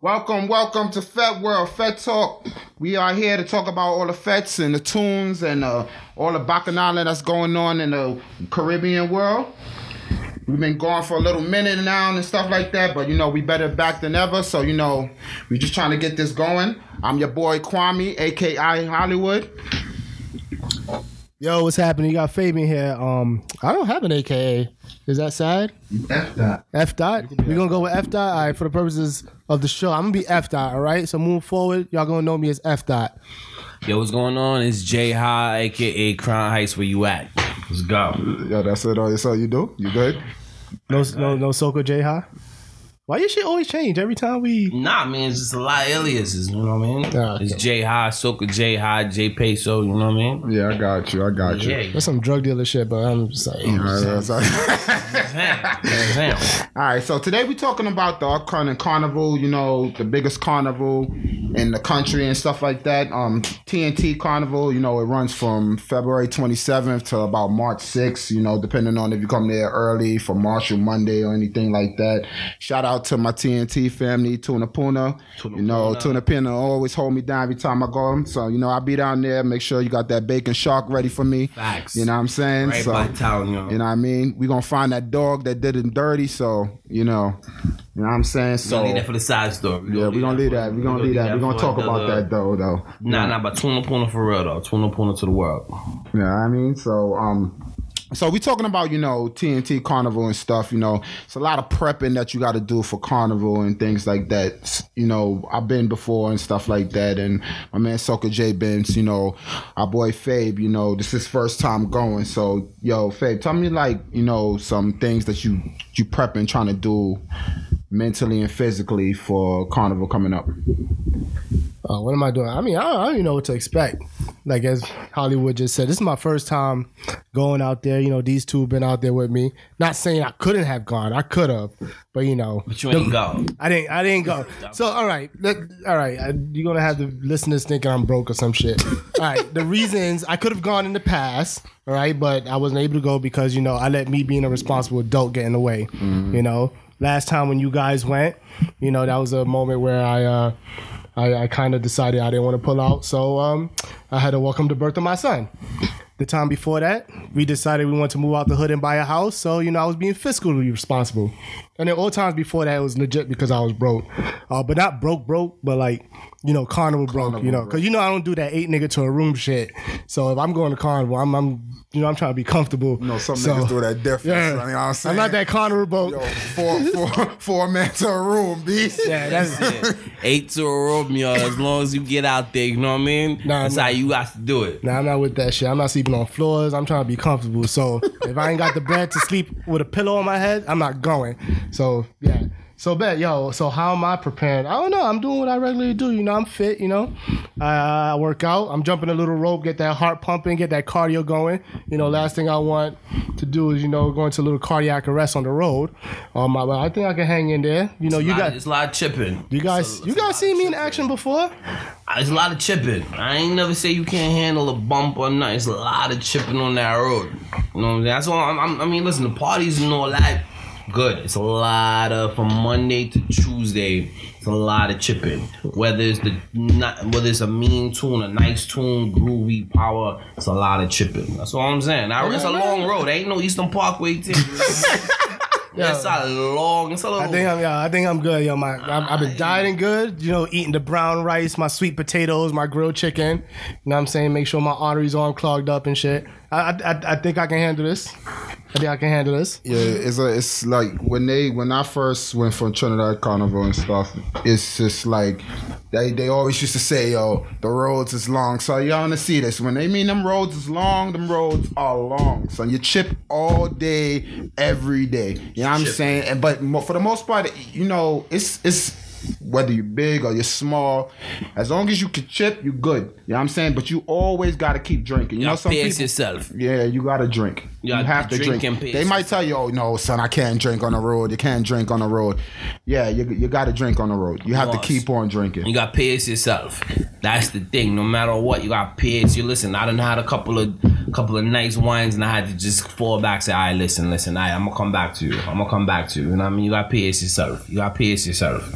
Welcome, welcome to Fete World, Fete Talk. We are here to talk about all the fetes and the tunes and uh, all the bacchanal that's going on in the Caribbean world. We've been going for a little minute now and stuff like that, but you know, we better back than ever. So, you know, we're just trying to get this going. I'm your boy Kwame, aka Hollywood. Yo, what's happening? You got Fabian here. Um, I don't have an AKA. Is that sad? F dot. F dot. We're gonna go with F dot. All right, for the purposes of the show, I'm gonna be F dot. All right. So moving forward, y'all gonna know me as F dot. Yo, what's going on? It's J High, aka Crown Heights. Where you at? Let's go. Yo, that's it. That's all you do? You good? No, no, no. Soko J High. Why your shit always change every time we? Nah, man, it's just a lot of aliases. You know what I mean? Ah, It's. J High, Soka J High, J Peso. You know what I mean? Yeah, I got you. I got you. Yeah. That's some drug dealer shit, but I'm just like, All right, that's all right. Damn. Damn. All right, so today we're talking about the upcoming carnival. You know, the biggest carnival in the country and stuff like that. Um, TNT Carnival. You know, it runs from February 27th to about March 6th. You know, depending on if you come there early for Marshall Monday or anything like that. Shout out to my TNT family, Tunapuna. Tuna you know, Puna. Tunapuna always hold me down every time I go. So you know, I'll be down there. Make sure you got that bake and shark ready for me. Facts. You know what I'm saying? Right so, by town, yo. you know what I mean? we gonna find that dog that did it dirty, so you know. You know what I'm saying? So, leave that for the side story. yeah, we gonna leave that. We gonna leave that. We gonna talk about that though though. Nah, nah, but Tunapuna for real though. Tunapuna to the world. You know what I mean? So um so we talking about, you know, TNT Carnival and stuff, you know. It's a lot of prepping that you gotta do for Carnival and things like that. You know, I've been before and stuff like that and my man Soka J Benz, you know, our boy Fabe, you know, this is first time going. So yo, Fabe, tell me like, you know, some things that you you prepping trying to do mentally and physically for Carnival coming up. Uh, what am I doing? I mean, I don't, I don't even know what to expect. Like as Hollywood just said, this is my first time going out there. You know, these two have been out there with me. Not saying I couldn't have gone. I could have, but you know, But you ain't go. I didn't. I didn't go. So all right, let, all right. I, you're gonna have the listeners thinking I'm broke or some shit. All right. The reasons I could have gone in the past. All right, but I wasn't able to go because you know I let me being a responsible adult get in the way. You know, last time when you guys went, you know that was a moment where I. uh I, I kind of decided I didn't want to pull out, so um, I had to welcome the birth of my son. The time before that, we decided we wanted to move out the hood and buy a house. So, you know, I was being fiscally responsible. And then all times before that, it was legit because I was broke. Uh, but not broke, broke, but like, you know, carnival broke, you know, because you know, I don't do that eight nigga to a room shit. So if I'm going to carnival, I'm, I'm you know, I'm trying to be comfortable. You know, some So, niggas do that different. Yeah. You know what I'm saying? I'm not that carnival broke. Yo, four, four, four man to a room, beast. Yeah, that's it. Eight to a room, yo. As long as you get out there, you know what I mean? Nah, That's nah. how you got to do it. Nah, I'm not with that shit. I'm not sleeping on floors. I'm trying to be comfortable. So if I ain't got the bed to sleep with a pillow on my head, I'm not going. So yeah. So bet, yo. So how am I preparing? I don't know. I'm doing what I regularly do. You know, I'm fit. You know, I, I work out. I'm jumping a little rope, get that heart pumping, get that cardio going. You know, last thing I want to do is you know go into a little cardiac arrest on the road. Um, I, I think I can hang in there. You know, you Lot- got it's a lot of chipping. you guys, It's a- you it's guys seen me in action before? There's a lot of chipping. I ain't never say you can't handle a bump or nothing. It's a lot of chipping on that road. You know what I'm saying? That's all. I'm, I'm, I mean, listen, the parties and all that, good. It's a lot of from Monday to Tuesday. It's a lot of chipping. Whether it's the not, whether it's a mean tune, a nice tune, groovy power, it's a lot of chipping. That's all I'm saying. Now, it's a long road. Ain't no Eastern Parkway thing. It's a long. It's a little. I think I'm, yeah, I think I'm good, yo. My, I've, I've been dieting good, you know, eating the brown rice, my sweet potatoes, my grilled chicken. You know what I'm saying? Make sure my arteries aren't clogged up and shit. I, I, I- I think I can handle this. I think I can handle this. Yeah, it's a, it's like when they when I first went from Trinidad Carnival and stuff. It's just like they they always used to say, "Yo, the roads is long." So y'all wanna see this? When they mean them roads is long, them roads are long. So you chip all day, every day. You know what I'm saying? And but for the most part, you know, it's it's whether you're big or you're small, as long as you can chip, you're good. You know what I'm saying? But you always gotta keep drinking. You, you know, know, some pace people. yourself. Yeah, you gotta drink. You, gotta have to drink drink. They might tell you, "Oh no, son, I can't drink on the road. You can't drink on the road." Yeah, you you gotta drink on the road. You have to keep on drinking. You got to pace yourself. That's the thing. No matter what, you got to pace. You listen. I done had a couple of couple of nice wines, and I had to just fall back. Say, "All right, listen, listen. I, I'm gonna come back to you. I'm gonna come back to you." And I mean, you gotta pace yourself. You gotta pace yourself.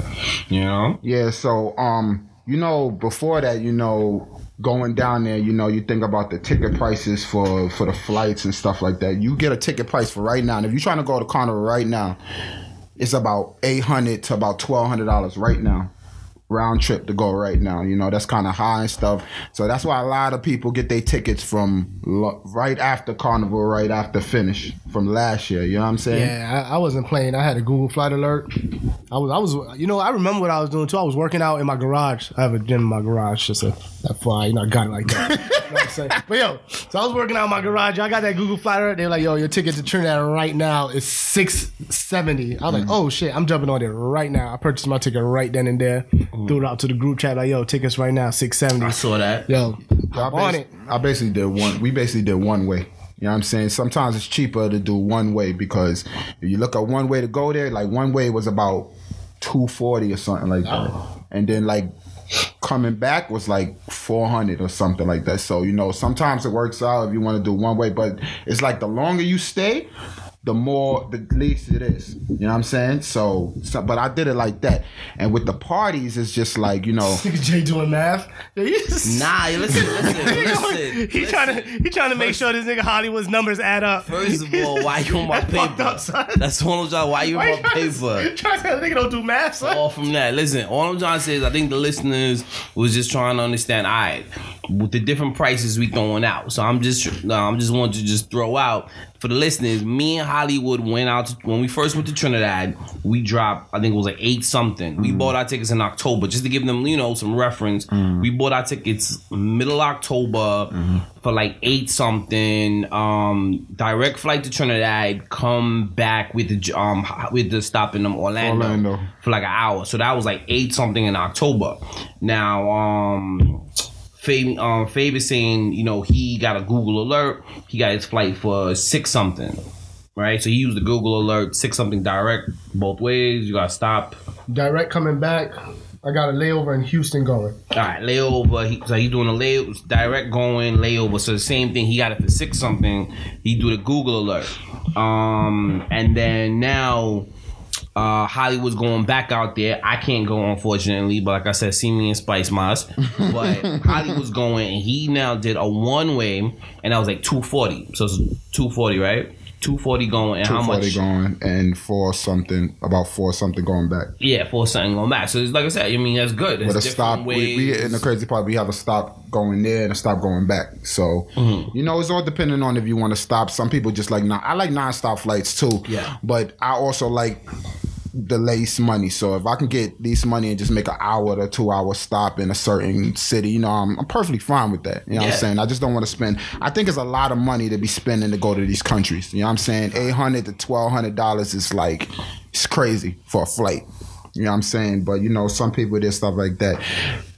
You Yeah, so um, you know, before that, you know, going down there, you know, you think about the ticket prices for for the flights and stuff like that. You get a ticket price for right now. And if you're trying to go to Carnival right now, it's about eight hundred to about twelve hundred dollars right now. Round trip to go right now, you know that's kind of high and stuff. So that's why a lot of people get their tickets from lo- right after Carnival, right after finish from last year. You know what I'm saying? Yeah, I, I wasn't playing. I had a Google Flight Alert. I was, I was, you know, I remember what I was doing too. I was working out in my garage. I have a gym in my garage, just a that fly. You know, I got it like that. you know I'm saying? But yo, so I was working out in my garage. I got that Google Alert. They're like, yo, your ticket to Trinidad right now is six seventy. I was like, mm. oh shit, I'm jumping on there right now. I purchased my ticket right then and there. Mm. Threw it out to the group chat like, yo, tickets right now six seventy. I saw that. Yo, on it. I basically did one. We basically did one way. You know what I'm saying? Sometimes it's cheaper to do one way because if you look at one way to go there, like one way was about two forty or something like that, oh. and then like coming back was like four hundred or something like that. So you know, sometimes it works out if you want to do one way, but it's like the longer you stay, the more the least it is. You know what I'm saying? So, so but I did it like that, and with the parties, it's just like you know. Nigga Jay doing math. Yo, you Nah, listen, listen, listen. he trying to he trying to make sure this nigga Hollywood's numbers add up. First of all, why you on my That's paper? up, son. That's one of y'all. Why you Why on my trying to- paper? Trying to say the nigga don't do math, son. all from that. Listen, all I'm trying to say is I think the listeners was just trying to understand. All right, with the different prices we throwing out. So I'm just, no, I'm just wanting to just throw out for the listeners. Me and Hollywood went out to, when we first went to Trinidad. We dropped, I think it was like eight something. We bought our tickets in October just to give them, you know, some reference. We bought our tickets middle October for like eight something. Um, direct flight to Trinidad. Come back with the um with the stop in um, Orlando Orlando. for like an hour. So that was like eight something in October. Now, um, Fabe, um, Fabe is saying, you know, he got a Google alert. He got his flight for six something. Right, so he used the Google alert, six something direct, both ways. You gotta stop. Direct coming back. I got a layover in Houston going. All right, layover. He, so he's doing a lay direct going layover. So the same thing. He got it for six something. He do the Google alert. Um, and then now, uh, Hollywood's going back out there. I can't go unfortunately, but like I said, see me in Spice Mas. But Hollywood's going, and he now did a one way, and that was like two forty. So it's two forty, right? Two forty going, and how 240 much? going and four something about four something going back Yeah, four something going back. So it's like I said, I mean that's good. There's with a stop we, we in the crazy part we have a stop going there and a stop going back so Mm-hmm. you know it's all depending on if you want to stop some people just like non- i like non-stop flights too Yeah. but i also like the lace money. So if i can get this money and just make an hour to two hour stop in a certain city you know i'm, I'm perfectly fine with that. You know what i'm saying? I just don't want to spend i think it's a lot of money to be spending to go to these countries. You know what i'm saying? 800 to 1200 dollars is like it's crazy for a flight. You know what I'm saying? But you know, some people did stuff like that.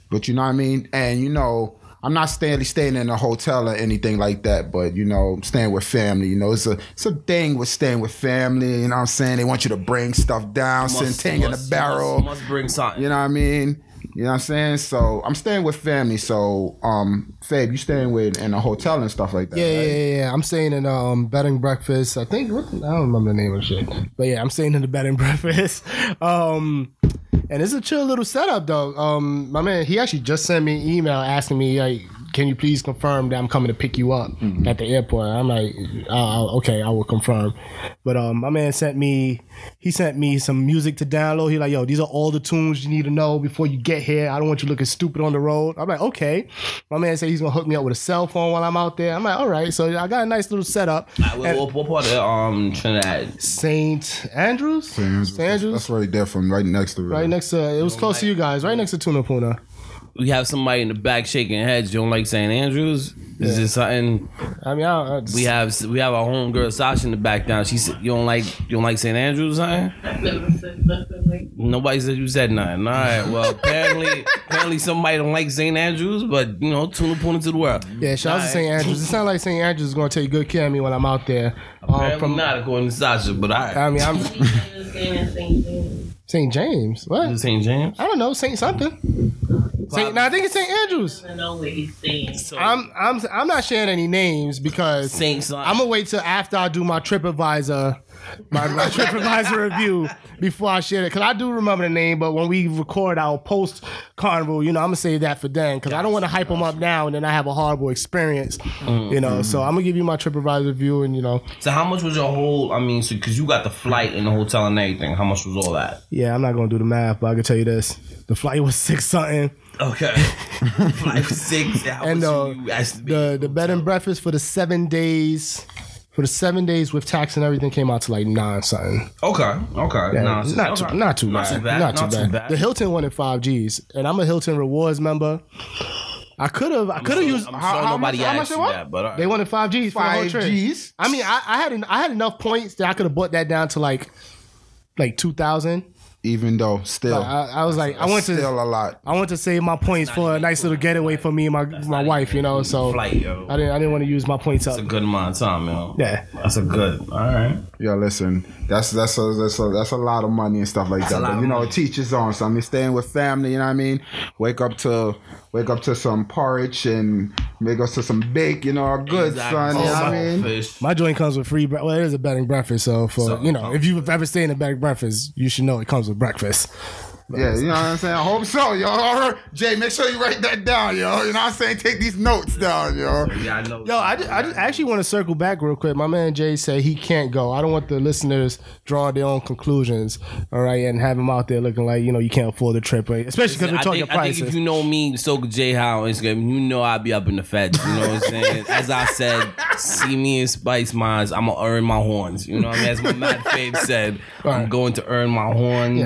But you know what I mean? And you know, I'm not staying staying in a hotel or anything like that, but you know, staying with family. You know, it's a it's a thing with staying with family, you know what I'm saying? They want you to bring stuff down, send Must- in a barrel. Must, must bring something. You know what I mean? You know what I'm saying? So I'm staying with family. So um Fabe, you staying with in a hotel and stuff like that. Yeah, right? yeah, yeah, yeah. I'm staying in um bed and breakfast. I think what, I don't remember the name of the shit, but yeah, I'm staying in the bed and breakfast. Um, and it's a chill little setup though. Um, my man, he actually just sent me an email asking me like, can you please confirm that I'm coming to pick you up at the airport? I'm like, uh, okay, I will confirm. But um, my man sent me, he sent me some music to download. He like, yo, these are all the tunes you need to know before you get here. I don't want you looking stupid on the road. I'm like, okay. My man said he's gonna hook me up with a cell phone while I'm out there. I'm like, all right. So I got a nice little setup. Alright, what, what, what part of um Trinidad? Saint Andrews. St. Andrews. St. Andrews. That's right there from right next to it. Right next to it was close to you guys, right next to Tunapuna. We have somebody in the back shaking heads. You don't like St. Andrews? Is this something? I mean, I, I just, We have we have our homegirl Sasha in the back down. She said, "You don't like you don't like St. Andrews, or something?" I never said nothing Nobody said you said nothing. All right. Well, apparently apparently somebody don't like St. Andrews, but you know, Tunapuna to the world. yeah. Shout out to Alright. St. Andrews. It sounds like St. Andrews is gonna take good care of me when I'm out there. Um, Apparently from not according to Sasha, but I I mean, I'm St. James. St. James. What? St. James. I don't know. Saint something. Saint, no, I think it's St. Andrews. I know what he's saying. So, I'm I'm I'm not sharing any names because Saint I'm gonna wait till after I do my TripAdvisor, my, my TripAdvisor review before I share it. Cause I do remember the name, but when we record our post carnival, you know, I'm gonna save that for then. Cause I don't want to hype them up now and then I have a horrible experience. Mm-hmm. You know, so I'm gonna give you my TripAdvisor review and you know, so how much was your whole? I mean, so because you got the flight and the hotel and everything, how much was all that? yeah, I'm not gonna do the math, but I can tell you this: the flight was six something. Okay, flight was six. How and uh, you estimate? the the bed and breakfast for the seven days, for the seven days with tax and everything came out to like nine something. Okay, okay, Yeah, Nah, not, okay. too, not too Not bad. too bad. Not too bad. The Hilton wanted five Gs, and I'm a Hilton Rewards member. I could have, I could have So- used. I'm How- sure how nobody much- how much they you want? that, but all right. They wanted five Gs for the whole Five trip. G's. I mean, I, I had en- I had enough points that I could have bought that down to like like two thousand. Even though still, I, I was like, I went to still a lot. I want to save my points for a nice little getaway for me and my my wife, you know. So flight, yo. I didn't I didn't want to use my points up. That's a good amount of time, yo. Yeah. That's a good. All right. Yeah, listen, that's that's a, that's a that's a lot of money and stuff like a that. But you know, money. it teaches on. So I mean, staying with family, you know what I mean. Wake up to wake up to some porridge and make us to some bake. You know, good Exactly. son. You know what I mean. Fish. My joint comes with free. Bre- well, it is a bed and breakfast, so for So- you know, if you've ever stayed in a bed and breakfast, you should know it comes with breakfast. Yeah, you know what I'm saying. I hope so, yo. All right. Jay, make sure you write that down, yo. You know what I'm saying. Take these notes down, yo. Yeah, I know. Yo, I just, I just actually want to circle back real quick. My man Jay said he can't go. I don't want the listeners drawing their own conclusions, all right, and have him out there looking like you know you can't afford the trip, right? especially because we're I talking think, I think if you know me, Soka Jay How on Instagram, you know I'll be up in the feds. You know what I'm saying? As I said, see me in Spice Mines, I'm gonna earn my horns. You know what I mean? As my mad Fave said, I'm going to earn my horns.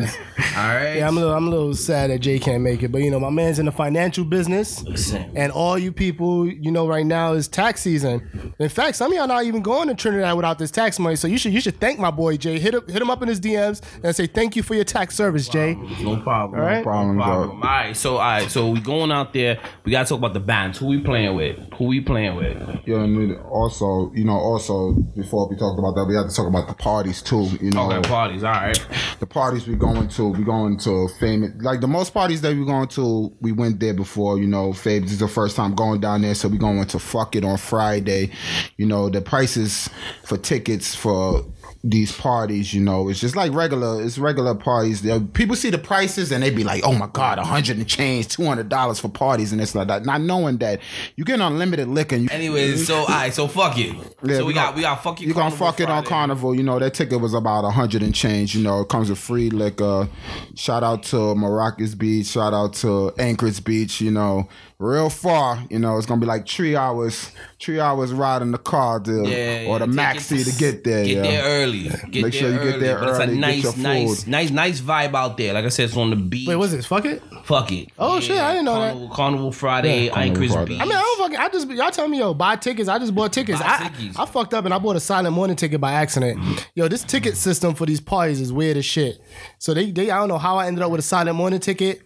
All right. yeah, I'm a little, I'm a little sad that Jay can't make it, but you know my man's in the financial business. Listen, And all you people, you know, right now is tax season. In fact, some of y'all not even going to Trinidad without this tax money. So you should you should thank my boy Jay. Hit him, hit him up in his DMs and say thank you for your tax service, Jay. no problem. All right. No Problem, problem. All right. So, all right. So we going out there. We gotta talk about the bands. Who we playing with? Who we playing with? Yeah, and then also, you know, also before we talk about that, we have to talk about the parties too. You oh, know, Okay, parties. All right. the parties we going to, we going to famous like the most parties that we going to, we went there before, you know, Fabe, this is the first time going down there, so we going to fuck it on Friday. You know, the prices for tickets for these parties, you know, it's just like regular, it's regular parties. People see the prices and they be like, oh my God, a hundred and change, two hundred dollars for parties and it's like that. Not knowing that you get unlimited liquor and you Anyways, so all right. So fuck it. Yeah, so we, we got gon- we got fuck it. you gonna fuck it on Carnival. You know that ticket was about a hundred and change. You know it comes with free liquor. Shout out to Maracas Beach. Shout out to Anchorage Beach. You know real far. You know it's gonna be like three hours. Three hours ride in the car to, Yeah, or the maxi take it- to get there. Get yeah. there early. Get Make there sure you get there But it's a nice, nice, nice, nice vibe out there. Like I said, it's on the beach. Wait, what's this? Fuck it. Fuck it. Oh, shit, I didn't know that. Carnival, Carnival Friday, Carnival Anchorage Friday. Beach. I mean, I don't fucking. I just y'all tell me yo buy tickets. I just bought tickets. Buy I, tickets. I fucked up and I bought a silent morning ticket by accident. Yo, this ticket system for these parties is weird as shit. So they they I don't know how I ended up with a silent morning ticket,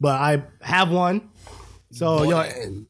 but I have one. So yo,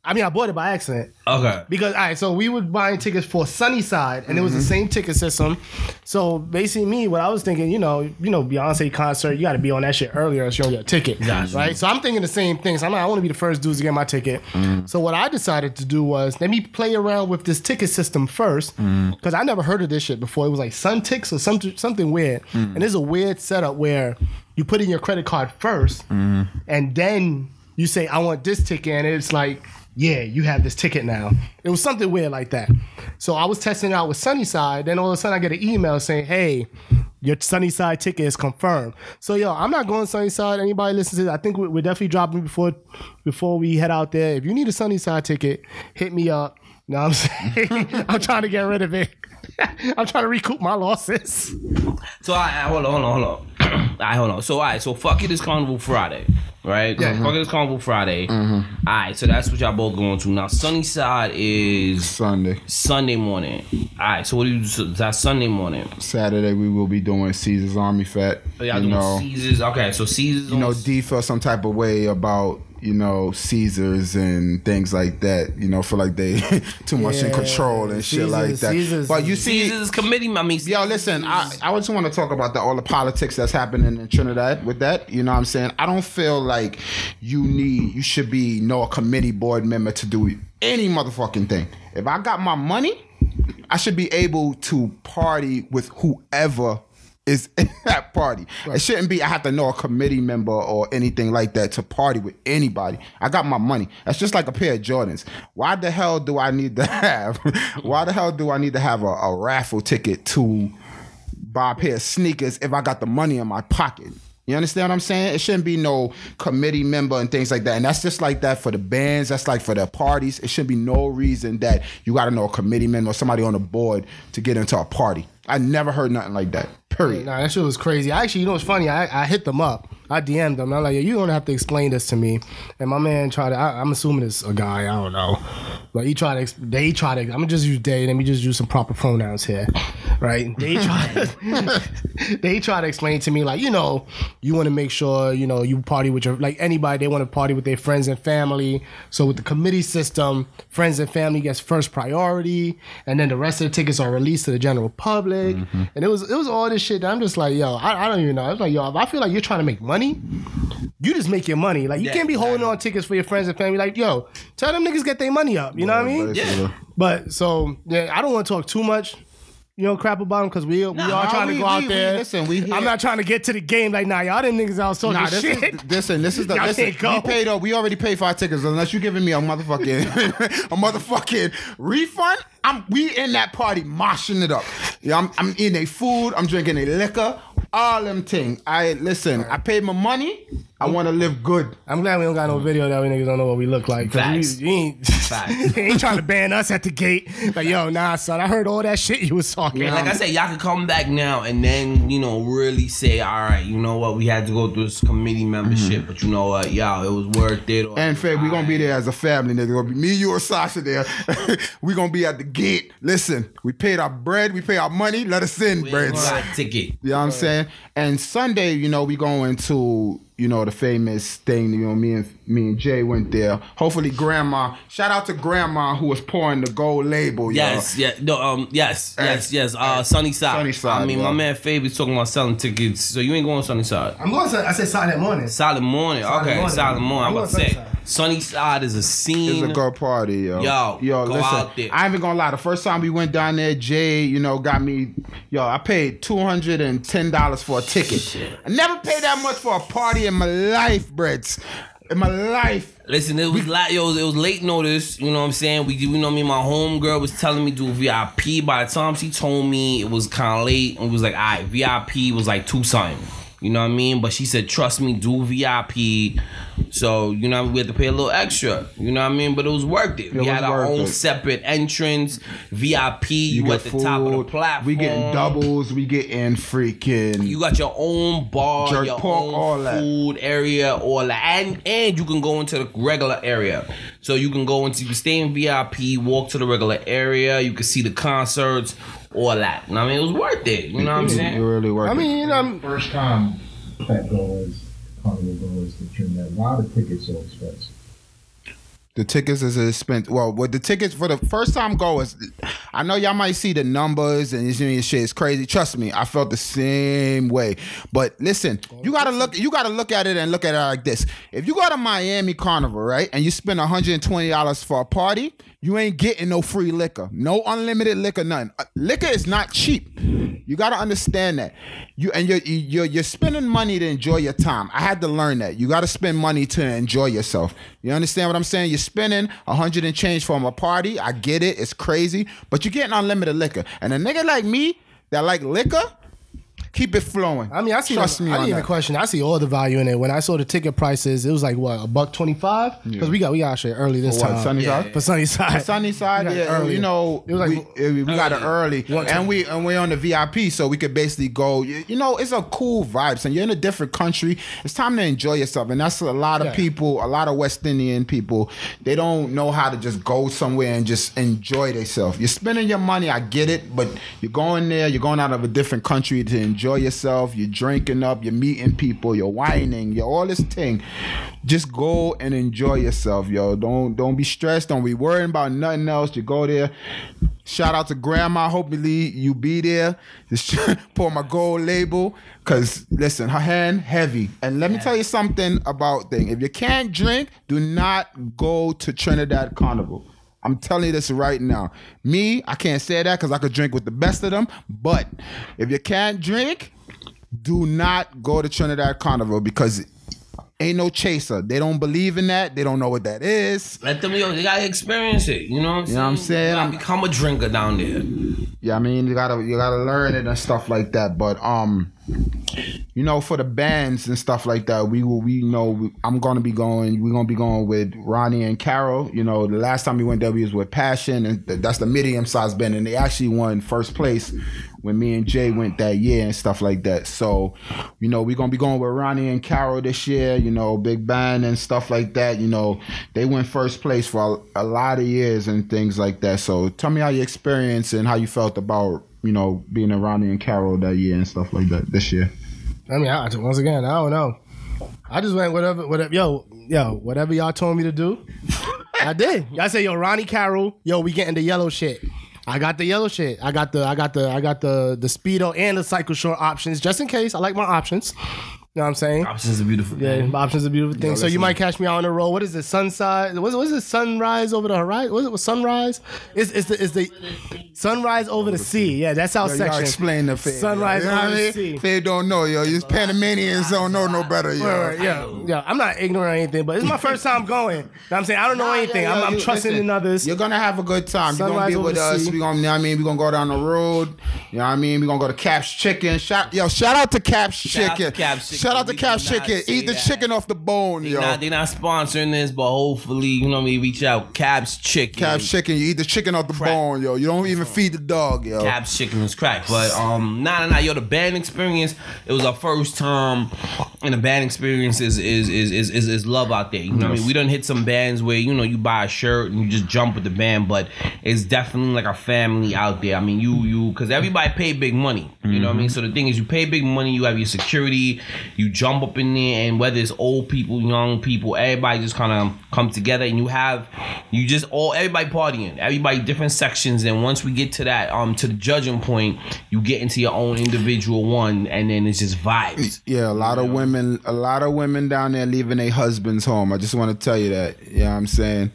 I mean I bought it by accident. okay. Because all right, so we were buying tickets for Sunnyside, and it was the Mm-hmm. same ticket system. So basically, me, what I was thinking, you know, you know, Beyonce concert, you got to be on that shit earlier, so you don't get a ticket, Gotcha. right? So I'm thinking the same thing. So I'm like, I want to be the first dudes to get my ticket. Mm-hmm. So what I decided to do was let me play around with this ticket system first, because I never heard of this shit before. It was like Suntix or something, something weird, Mm-hmm. and there's a weird setup where you put in your credit card 1st Mm-hmm. and then you say, I want this ticket, and it's like, yeah, you have this ticket now. It was something weird like that. So I was testing out with Sunnyside. Then all of a sudden I get an email saying, hey, your Sunnyside ticket is confirmed. So yo, I'm not going Sunnyside. Anybody listen to this? I think we- we're definitely dropping before before we head out there. If you need a Sunnyside ticket, hit me up. You know what I'm saying? I'm trying to get rid of it. I'm trying to recoup my losses. So I, I hold on, hold on, hold on. Right, hold on. So all right, so fuck it is Carnival Friday, right? Yeah. Fuck it is Carnival Friday. Mm-hmm. All right, so that's what y'all both going to now. Sunnyside is Sunday, Sunday morning. All right, so what do you? So that's Sunday morning. Saturday we will be doing Caesar's Army Fete. So y'all doing know, Caesars. Okay, so Caesars. you know, D felt some type of way about you know, Caesars and things like that. You know, feel like they too much in control and shit like that. Caesars- but you see, Caesar's committee. I mean, Yo, listen, I, I just want to talk about the, all the politics that's happening in Trinidad with that. You know what I'm saying? I don't feel like you need, you should be no a committee board member to do any motherfucking thing. If I got my money, I should be able to party with whoever is in that party. It shouldn't be I have to know a committee member or anything like that to party with anybody. I got my money. That's just like a pair of Jordans. Why the hell do I need to have why the hell do I need to have a, a raffle ticket to buy a pair of sneakers if I got the money in my pocket? You understand what I'm saying? It shouldn't be no committee member and things like that. And that's just like that for the bands. That's like for the parties. It should be no reason that you got to know a committee member or somebody on the board to get into a party. I never heard nothing like that. Period. Nah, that shit was crazy. I Actually, you know what's funny? I, I hit them up. I DM'd them. I'm like, yo, you don't have to explain this to me. And my man tried to. I, I'm assuming it's a guy. I don't know. But he tried to. They tried to. I'm gonna just use they. Let me just use some proper pronouns here, right? They tried. they try to explain to me like, you know, you want to make sure you know you party with your like anybody. They want to party with their friends and family. So with the committee system, friends and family gets first priority, and then the rest of the tickets are released to the general public. Mm-hmm. And it was it was all this shit. That I'm just like, yo, I, I don't even know. I was like, yo, if I feel like you're trying to make money, you just make your money. Like you Yeah, can't be holding on tickets for your friends and family. Like, yo, tell them niggas get their money up. You know what I mean? Basically. But so yeah, I don't want to talk too much. You know, crap about them because we we all nah, trying we- to go out we- we- there. listen, we here- I'm not trying to get to the game like nah, y'all them niggas out talking Nah, this shit. is listen. This is the Y'all listen. can't go. We paid up. We already paid for our tickets. Unless you giving me a motherfucking a motherfucking refund, I'm we in that party moshing it up. Yeah, I'm I'm eating a food. I'm drinking a liquor. All them thing. I listen. I paid my money. I want to live good. I'm glad we don't got no mm. video that we niggas don't know what we look like. Facts. We, we ain't, Facts. they ain't trying to ban us at the gate. Like, yo, nah, son, I heard all that shit you was talking. And like I said, y'all can come back now and then, you know, really say, all right, you know what, we had to go through this committee membership, mm. but you know what, y'all, it was worth it. Or, And Fed, we gonna be there as a family, nigga. Gonna be me, you, or Sasha there. we gonna be at the gate. Listen, we paid our bread, we pay our money. Let us in, we bread. ticket. You know what I'm saying? And Sunday, you know, we going to, you know, the famous thing, you know, me and me and Jay went there. Hopefully grandma, shout out to grandma who was pouring the gold label, y'all. Yes, yeah, no, um, yes, yes, yes. Uh, Sunny Side. Sunny Side, I mean, yeah. my man Fav is talking about selling tickets, so you ain't going Sunny Side. I'm going to, I said Saturday morning. Solid morning. Solid okay, morning. solid morning. I'm I'm about to going say, Sunnyside. Sunny Side is a scene. It's a good party, yo. Yo, yo, go listen. out there. I ain't even gonna lie. The first time we went down there, Jay, you know, got me. Yo, I paid two hundred and ten dollars for a ticket. I never paid that much for a party in my life, Brits. In my life. Listen, it was like yo, it was late notice. You know what I'm saying? We, you know, me, and my homegirl was telling me do VIP. By the time she told me it was kind of late, it was like, all right, VIP was like two something. You know what I mean? But she said, trust me, do VIP. So you know, we had to pay a little extra. You know what I mean? But it was worth it. we had our own it. separate entrance. VIP. You, get at the top of the platform. We getting doubles. We getting freaking. You got your own bar, Jerk your pork, own all that. food area, all that, and and you can go into the regular area. So you can go into, you can stay in VIP, walk to the regular area. You can see the concerts, all that. And I mean, it was worth it. You know what I'm it saying? really worth I it. mean, you know, I'm- First time that goers, carnival goers to Trinidad. Why are the tickets so expensive? The tickets is expensive. Well, with the tickets for the first time goers, I know y'all might see the numbers and this and shit is crazy. Trust me, I felt the same way. But listen, you gotta look. You gotta look at it and look at it like this. If you go to Miami Carnival, right, and you spend one hundred and twenty dollars for a party, you ain't getting no free liquor, no unlimited liquor, nothing. Uh, liquor is not cheap. You gotta understand that. You and you're you're you're spending money to enjoy your time. I had to learn that. You gotta spend money to enjoy yourself. You understand what I'm saying? You're spending a hundred and change from a party. I get it. It's crazy, but you're getting unlimited liquor. And a nigga like me that like liquor, keep it flowing. I mean, I see. Trust me I on didn't even that. question. I see all the value in it. When I saw the ticket prices, it was like what a buck twenty five. Because we got we got shit early this For what, time. Sunnyside? For Sunnyside. Sunny side, We got it yeah, early. you know, It was like we, eh, we got it early, and we and we're on the VIP, so we could basically go. You you know, it's a cool vibes, and you're in a different country. It's time to enjoy yourself, and that's a lot of Yeah. people, a lot of West Indian people. They don't know how to just go somewhere and just enjoy themselves. You're spending your money, I get it, but you're going there, you're going out of a different country to enjoy enjoy yourself. You're drinking up. You're meeting people. You're whining. You're all this thing. Just go and enjoy yourself, yo. Don't don't be stressed. Don't be worrying about nothing else. You go there. Shout out to grandma. Hopefully you be there. Just pour my gold label. Cause listen, her hand heavy. And let me tell you something about thing. If you can't drink, do not go to Trinidad Carnival. I'm telling you this right now. Me, I can't say that because I could drink with the best of them. But if you can't drink, do not go to Trinidad Carnival because ain't no chaser. They don't believe in that. They don't know what that is. Let them yo, they gotta experience it. You know what I'm saying? You know what I'm saying? I'm- become a drinker down there. Yeah, I mean you gotta you gotta learn it and stuff like that. But um, you know, for the bands and stuff like that, we will we know I'm gonna be going. We're gonna be going with Ronnie and Caro. You know, the last time we went there, we was with Passion, and that's the medium sized band, and they actually won first place when me and Jay went that year and stuff like that. So, you know, we're gonna be going with Ronnie and Caro this year. You know, big band and stuff like that. You know, they went first place for a, a lot of years and things like that. So, tell me how you experienced and how you felt about you know being in Ronnie and Caro that year and stuff like that this year. I mean, I, once again, I don't know. I just went whatever, whatever. Yo, yo, whatever y'all told me to do, I did. Y'all say, yo, Ronnie Caro, yo, we getting the yellow shit. I got the yellow shit. I got the, I got the, I got the, the speedo and the cycle short options, just in case. I like my options. You know what I'm saying? Options are beautiful. Yeah, thing. options are a beautiful thing. so you might catch me out on the road. What is it? Sunside? What is, what is it? Sunrise over the horizon? What is it? What, sunrise? It's, it's the, it's the sunrise over the sea. Yeah, that's our Yo, y'all section. explain the Fade. Sunrise you know over the sea. Fade don't know, yo. You Panamanians don't know no better, yo. Right, right, yeah, yeah. I'm not ignorant or anything, but it's my first time going. You know what I'm saying I don't know anything. Yeah, I'm, I'm you- trusting listen, in others. You're gonna have a good time. You're gonna be with us. sea. We gonna, you know what I mean, we gonna go down the road. You know what I mean? We gonna go to Cap's Chicken. Shout, yo, shout out to Cap's Shout out to Chicken. Cap's Chicken. Shout out to We Cap's Chicken. Eat the that. chicken off the bone, They yo. not, they not sponsoring this, but hopefully, you know me, reach out. Cab's Chicken. Cap's Chicken. You eat the chicken off the Crack. bone, yo. You don't even feed the dog, yo. Cab's Chicken was crack. But um nah nah nah yo the band experience, it was our first time and the band experience is is is is, is, is love out there. You know what I mean? We done hit some bands where, you know, you buy a shirt and you just jump with the band, but it's definitely like a family out there. I mean you you cause everybody pay big money. You know what I mean? So the thing is you pay big money, you have your security, you jump up in there and whether it's old people, young people, everybody just kinda come together and you have you just all everybody partying, everybody different sections, and once we get to that um to the judging point, you get into your own individual one, and then it's just vibes. Yeah, a lot of women, a lot of women down there leaving their husbands home. I just want to tell you that. You know I'm saying?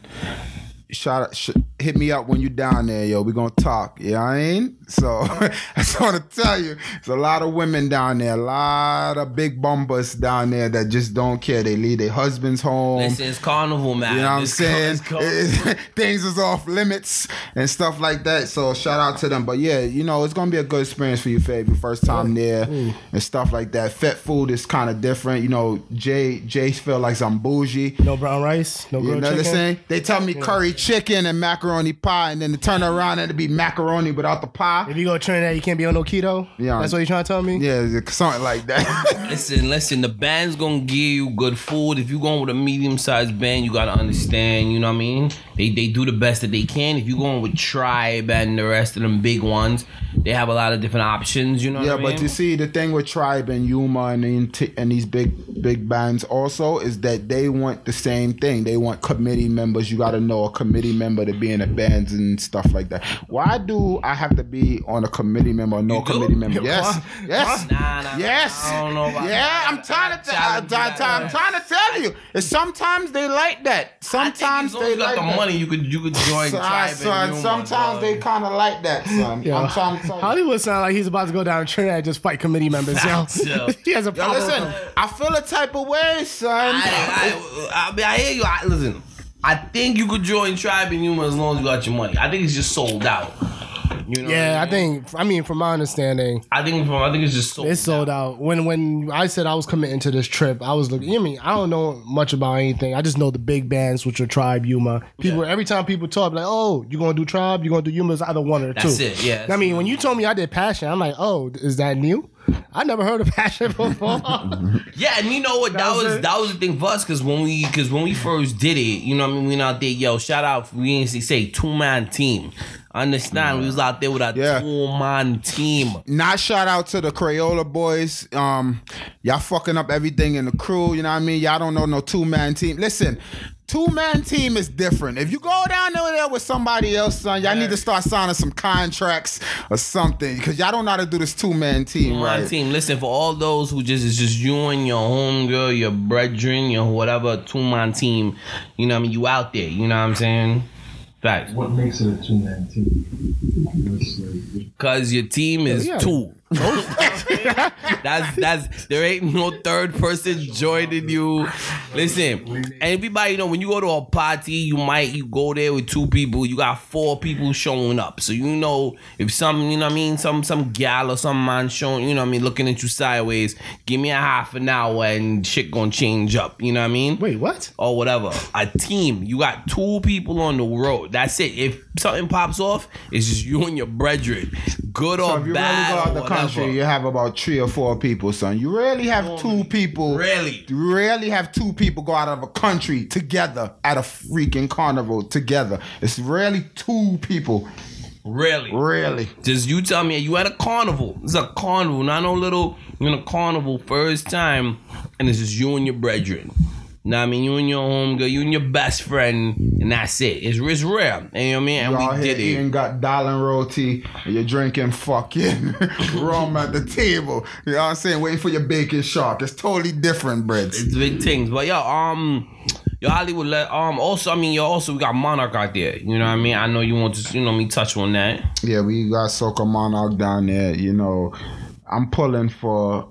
Shout out, hit me up when you down there, yo. We gonna talk. You know what I mean? So I just want to tell you, there's a lot of women down there, a lot of big bumpers down there that just don't care. They leave their husbands home. Listen, it's carnival, man. You know what I'm It's saying? car- it's carnival. Things is off limits and stuff like that. So shout out to them. But yeah, you know, it's gonna be a good experience for you, Fave. Your first time there and stuff like that. Fete food is kind of different. You know, Jay Jay feel like I'm bougie. no brown rice, no You grilled know what I'm chicken. saying? They tell me curry chicken and macaroni pie, and then to turn around and to be macaroni without the pie. If you go to Trinidad, you can't be on no keto. Yeah. that's what you're trying to tell me. Yeah, something like that. Listen, listen, the band's gonna give you good food. If you going with a medium sized band, you gotta understand, you know what I mean? They they do the best that they can. If you going with Tribe and the rest of them big ones, they have a lot of different options, you know Yeah, what I mean? but you see, the thing with Tribe and Yuma and, the- and these big big bands also is that they want the same thing. They want committee members. You got to know a committee member to be in the bands and stuff like that. Why do I have to be on a committee member or no You do? committee member? Yes, What? yes, Nah, nah, nah, yes. I don't know about yeah, that. I'm trying to. I T- I'm, trying- I'm trying to tell you. It's sometimes they like that. I think Sometimes as long they you got like the that. money, you could you could join Son, Tribe. son, and Yuma, sometimes dog. they kind of like that, son. Yo, I'm trying to tell you. Hollywood sound like he's about to go down to Trinidad and just fight committee members. Yo, Yo. he has a Yo, listen, I feel a type of way, son. I, I, I, mean, I hear you. I, listen, I think you could join Tribe and Yuma as long as you got your money. I think it's just sold out. You know yeah, what I think. I mean, from my understanding, I think from I think it's just sold. it's sold out. When when I said I was committing to this trip, I was looking. You know what I mean, I don't know much about anything. I just know the big bands, which are Tribe, Yuma. People every time people talk, like, "Oh, you gonna do Tribe? you're gonna do Yuma?" It's either one or That's two. it, yeah. I mean, when you told me I did Passion, I'm like, "Oh, is that new?" I never heard of Passion before. Yeah, and you know what? That, That was was that was the thing for us because when we because when we first did it, you know, what I mean, we went out there, yo, shout out, we didn't say two man team. Understand? We was out there with a Yeah. two man team. Not shout out to the Crayola boys. Um, y'all fucking up everything in the crew. You know what I mean? Y'all don't know no two man team. Listen, two man team is different. If you go down over there with somebody else, son, y'all need to start signing some contracts or something because y'all don't know how to do this two man team, Two right? team. Listen, for all those who just it's just you and your homegirl, your brethren, your whatever two man team. You know what I mean? You out there. You know what I'm saying? Facts. What makes it a two man team? Cause your team is Yeah. two. that's that's there ain't no third person joining you. Listen, everybody you know when you go to a party, you might you go there with two people, you got four people showing up. So you know if some you know what I mean, some some gal or some man showing, you know what I mean, looking at you sideways, give me a half an hour and shit gonna change up. You know what I mean? Wait, what? or whatever. A team. You got two people on the road. That's it. If something pops off, it's just you and your brethren. Good So or if you bad really go out the whatever. country, you have about three or four people, son. You rarely have two people. Really? You rarely have two people go out of a country together at a freaking carnival together. It's rarely two people. Really? really. Just you tell me you at a carnival. It's a carnival, not no little you're in a carnival first time, and it's just you and your brethren. Now I mean you and your homegirl, you and your best friend, and that's it. It's, it's rare. And you know what I mean? And You out we here did it. got darling roti and you're drinking fucking rum at the table. You know what I'm saying? Waiting for your bake and shark. It's totally different, breads. It's big things. But yo, um Yo, Hollywood let um also I mean yo also we got Monarch out there. You know what I mean? I know you want to you know me touch on that. Yeah, we got Soca Monarch down there. You know, I'm pulling for,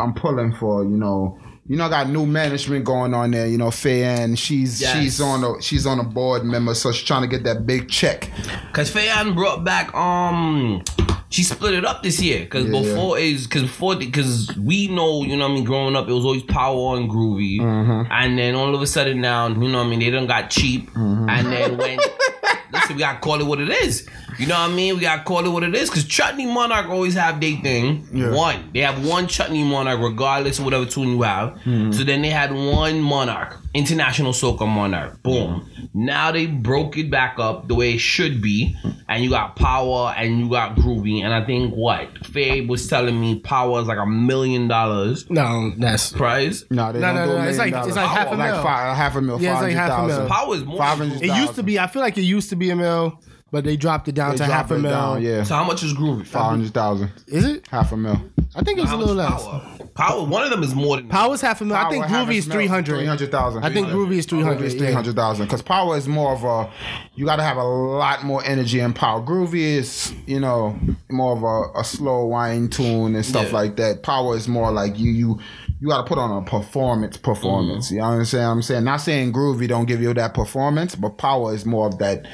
I'm pulling for. You know, you know, I got new management going on there. You know, Fayan, she's Yes. she's on a she's on a board member, so she's trying to get that big check. Cause Fayan brought back um she split it up this year because Yeah, before is because before because we know you know what I mean growing up it was always power and groovy Mm-hmm. and then all of a sudden now you know what I mean they done got cheap Mm-hmm. and then when listen we gotta call it what it is you know what I mean we gotta call it what it is because Chutney Monarch always have their thing Yeah. one they have one Chutney Monarch regardless of whatever tune you have Mm-hmm. so then they had one Monarch International Soca Monarch boom now they broke it back up the way it should be and you got power and you got groovy and I think what Faye was telling me power is like a million dollars No, that's prize No, they No, don't no, do no, a it's million like- it's like half a like mil. Five, half a mil, Yeah, it's like half a mil. power is more Five than hundred groovy. it used to be. I feel like it used to be a mil, but they dropped it down They to half a it mil. down, yeah, so how much is groovy five hundred thousand, Is it? half a mil. I think it was How a little much less. power? Power. One of them is more than Power's half a mil. I think Groovy is mil, three hundred. 300,000. I think Groovy is 300 is 300000 because power is more of a you got to have a lot more energy and power. Groovy is you know more of a, a slow wine tune and stuff Yeah. like that. Power is more like you you you got to put on a performance performance. Mm-hmm. You know what I'm saying? I'm saying not saying Groovy don't give you that performance, but power is more of that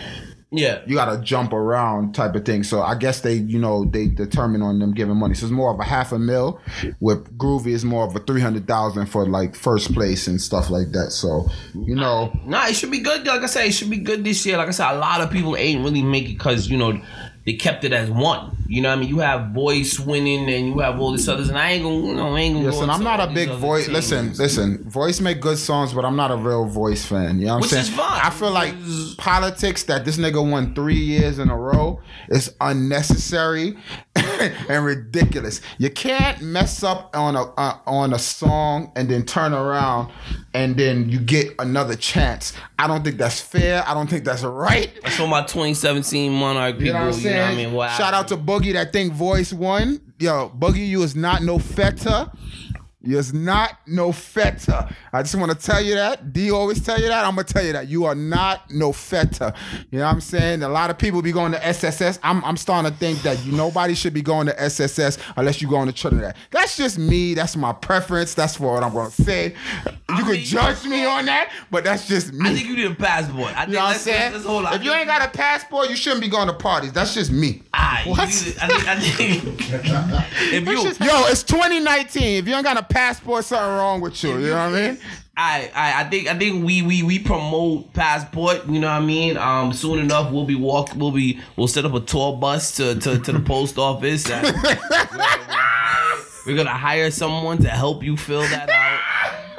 Yeah. you got to jump around type of thing. So I guess they you know they determine on them giving money. So it's more of a half a mil. With Groovy is more of a three hundred thousand for like first place and stuff like that. So you know. Nah, it should be good. Like I said, it should be good this year. Like I said, a lot of people ain't really make it because you know they kept it as one. You know, what I mean, you have voice winning and you have all this others, and I ain't gonna, you know, I ain't gonna. go Listen, I'm not a big voice. Listen, listen. Voice make good songs, but I'm not a real voice fan. You know what I'm is saying? fine. I feel like politics that this nigga won three years in a row is unnecessary and ridiculous. You can't mess up on a uh, on a song and then turn around and then you get another chance. I don't think that's fair. I don't think that's right. That's for my 2017 Monarch people. You know what I'm saying? I mean? What Shout out to Boogie that think voice won. Yo, Boogie, you is not no feta. You is not no feta. I just want to tell you that. D always tell you that. I'm gonna tell you that. You are not no feta. You know what I'm saying? A lot of people be going to SSS. I'm, I'm starting to think that you nobody should be going to SSS unless you going to Trinidad. That's just me. That's my preference. That's what I'm gonna say. You could mean, judge me on that, but that's just me. I think you need a passport. I think you know what I'm saying? let's, let's hold on. if you ain't got a passport, you shouldn't be going to parties. That's just me. Ah, What? need to- I think, I think if you, Yo, it's 2019. If you ain't got a passport, something wrong with you. You know what I mean? I, I, I think I think we, we we promote passport. You know what I mean. Um, soon enough we'll be walk. We'll be we'll set up a tour bus to to, to the post office. And we're, gonna hire someone to help you fill that out.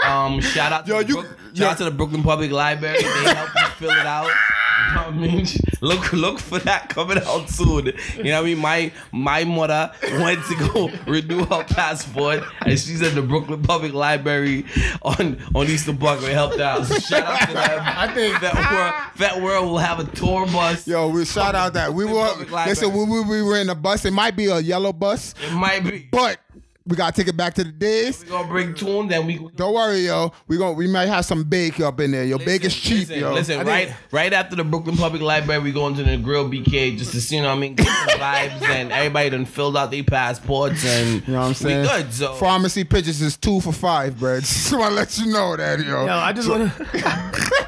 Um, shout out to Yo, you- Brook- shout out to the Brooklyn Public Library. They help you fill it out. I mean, look, look for that coming out soon. You know what I mean? My my mother went to go renew her passport, and she's at the Brooklyn Public Library on on Eastern Parkway. Helped out. So shout out to them. I think That world, that world will have a tour bus. Yo, we shout out that we were listen. We, we, we were in a bus. It might be a yellow bus, It might be. but we gotta take it back to the days. We gonna bring tune, then we. Don't worry, yo. We gonna we might have some bake up in there. Yo, bake is cheap, listen, yo. Listen, I right, think- right after the Brooklyn Public Library, we going to the Grill BK just to see, you know what I mean, get some vibes, and everybody done filled out their passports, and You know what I'm saying? we good. So Pharmacy pitches is two for five, bro. Just wanna let you know that, yo. Yo, I just want to.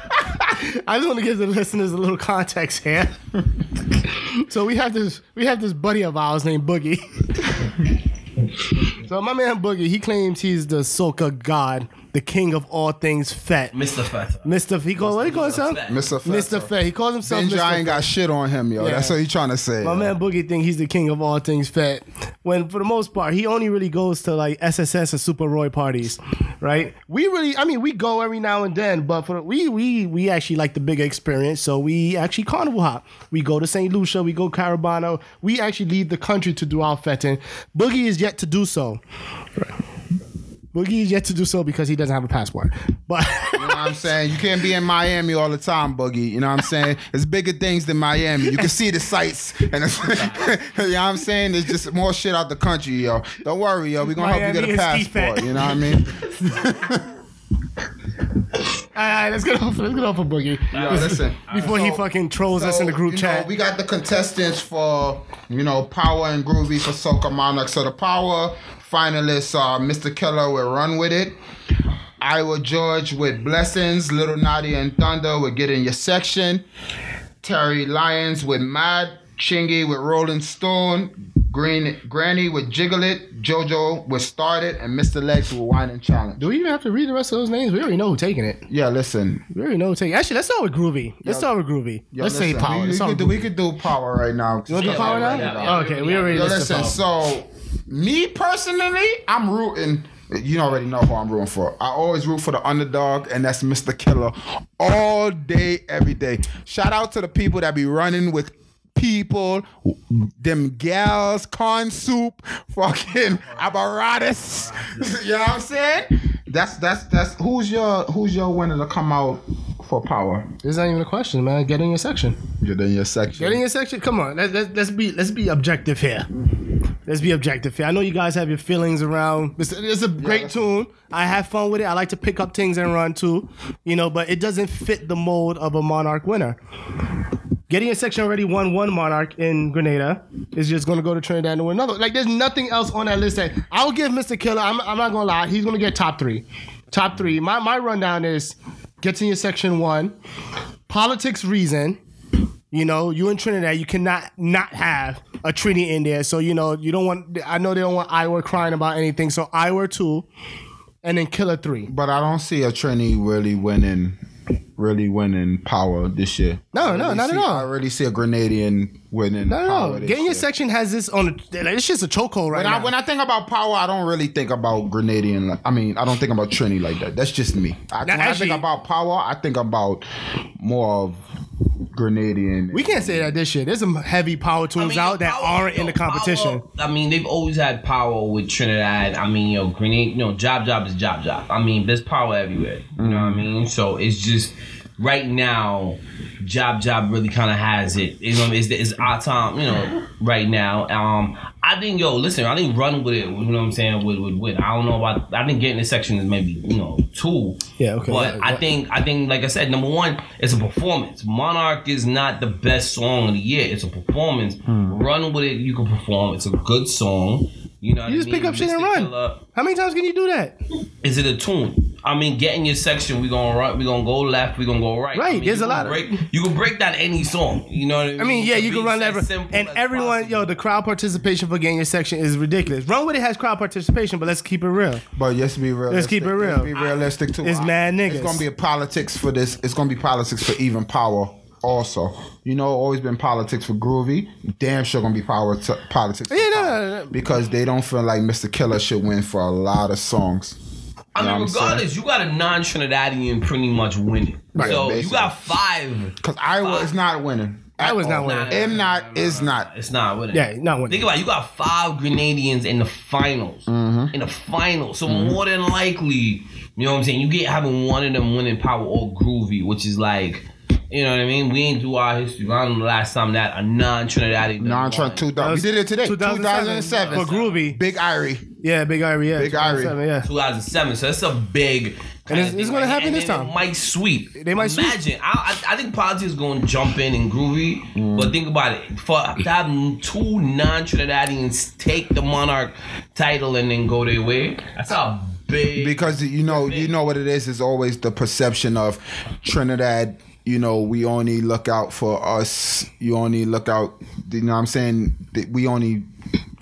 I just want to give the listeners a little context here. so we have this we have this buddy of ours named Boogie. So my man Boogie, he claims he's the soca god, the king of all things fete. Mr. Fete. Mr. He call what he calls himself? Mr. Fete. Mr. Fete. He calls himself Benji, Mr. I ain't got shit on him, yo. Yeah. That's what he trying to say. My yo. man Boogie think he's the king of all things fete. When for the most part, he only really goes to like SSS and Super Roy parties, right? We really, I mean, we go every now and then, but for the, we we we actually like the bigger experience. So we actually carnival hop. We go to St. Lucia, we go Caribana. We actually leave the country to do our fetting. Boogie is yet to do so. Boogie is yet to do so because he doesn't have a passport. But You know what I'm saying? You can't be in Miami all the time, Boogie. You know what I'm saying? There's bigger things than Miami. You can see the sights. And it's, you know what I'm saying? There's just more shit out the country, yo. Don't worry, yo. We're going to help you get a passport. You know what I mean? all right, let's get off. Let's get off of Boogie Yo, listen. before he So- fucking trolls us in the group you chat. Know, we got the contestants for, you know, Power and Groovy for Soca Monarch. So the Power finalists are Mr. Killer with Run With It. Iwer George with Blessings. Little Natty and Thunder with Get In Your Section. Terri Lyons with Mad. Chingy with Rolling Stone. Green Granny with Jiggle It. JoJo with Started. And Mr. Legs with Wine and Challenge. Do we even have to read the rest of those names? We already know who's taking it. Yeah, listen. We already know who's taking it. Actually, let's start with Groovy. Let's start with Groovy. Yo, let's say power. We, we, could do, we could do Power right now. You want to do Yeah, power right now? now. okay, we already Yo, listen, so me personally, I'm rooting. You already know who I'm rooting for. I always root for the underdog, and that's Mr. Killer all day, every day. Shout out to the people that be running with people, them gals, corn soup, fucking apparatus. you know what I'm saying? That's that's that's who's your who's your winner to come out for power? This is not even a question, man. Get in your section. You're in your section. Get in your section. Come on. Let's, let's, let's be let's be objective here. Let's be objective here. I know you guys have your feelings around. It's, it's a great tune. I have fun with it. I like to pick up things and run too, you know. But it doesn't fit the mold of a Monarch winner. Getting a section already won one Monarch in Grenada. Is just going to go to Trinidad and win another. Like there's nothing else on that list that I'll give Mr. Killer. I'm, I'm not going to lie. He's going to get top three. Top three. My my rundown is gets in your section one. Politics reason. You know, you in Trinidad, you cannot not have a Trini in there. So you know, you don't want. I know they don't want Iwer crying about anything. So Iwer two, and then Killer three. But I don't see a Trini really winning, really winning power this year. No, I no, really not at all. I really see a Grenadian winning No, power. no, no. this Getting your year. section has this on. A, it's just a chokehold right When now. I, when I think about power, I don't really think about Grenadian. like- I mean, I don't think about Trini like that. That's just me. I, Now, when actually- I think about power, I think about more of Grenadian. we can't say that this year. There's some heavy power tunes out that Power- aren't in the competition. Power- I mean, they've always had power with Trinidad. I mean, you know, Grenade, you know, jab jab is jab jab. I mean, there's power everywhere. You know what I mean? So it's just right now, jab jab really kind of has it. You know, it's, it's our time. You know, right now. Um, I think yo, listen, I think run with it. You know what I'm saying? With with with. I don't know about. I think getting this section is maybe you know two. Yeah, okay, But yeah, I think I think like I said, number one, it's a performance. Monarch is not the best song of the year. It's a performance. Run with it, you can perform. It's a good song. You know, what You I just mean? pick up shit and run. Killer, How many times can you do that? is it a tune? I mean, get in your section. We gonna run. We gonna go left. We gonna go right. Right, I mean, there's a can lot of- You can break down any song. You know what I mean? I mean, yeah, you can run as that, and as everyone, yo, the crowd participation for getting your section is ridiculous. Run with it has crowd participation, but let's keep it real. But let's be real. Let's keep it real. Let's be realistic too. It's I- mad niggas. It's gonna be a politics for this. It's gonna be politics for even power. Also, you know, always been politics for Groovy. Damn sure gonna be power t- politics. for Yeah, no, Power. no, no, no. Because they don't feel like Mr. Killer should win for a lot of songs. I mean, what I'm saying? regardless, you got a non-Trinidadian pretty much winning. Right, so basically. you got five. Because Iwer is not winning. I was not At all. winning. M not is not. It's not winning. Yeah, not winning. Think about it, you got five Grenadians in the finals. Mm-hmm. In the finals. So more than likely, you know what I'm saying? You get having one of them winning power or groovy, which is like, you know what I mean? We ain't do our history. I don't know the last time that a non-Trinidadian. Non won. two thousand. We did it today. 2007 2007. for Groovy. Big Irie. Yeah, Big Irie. Yeah, Big Irie. 2007, Yeah. 2007. So that's a big. And it's- it's gonna happen and this time. It might sweep. They might sweep. Imagine. I, I, I think politics is going to jump in and groovy. Mm. But think about it. For to have two non-Trinidadians take the monarch title and then go their way, that's a big. because you know you know what it is is always the perception of Trinidad you know we only look out for us you only look out you know what I'm saying we only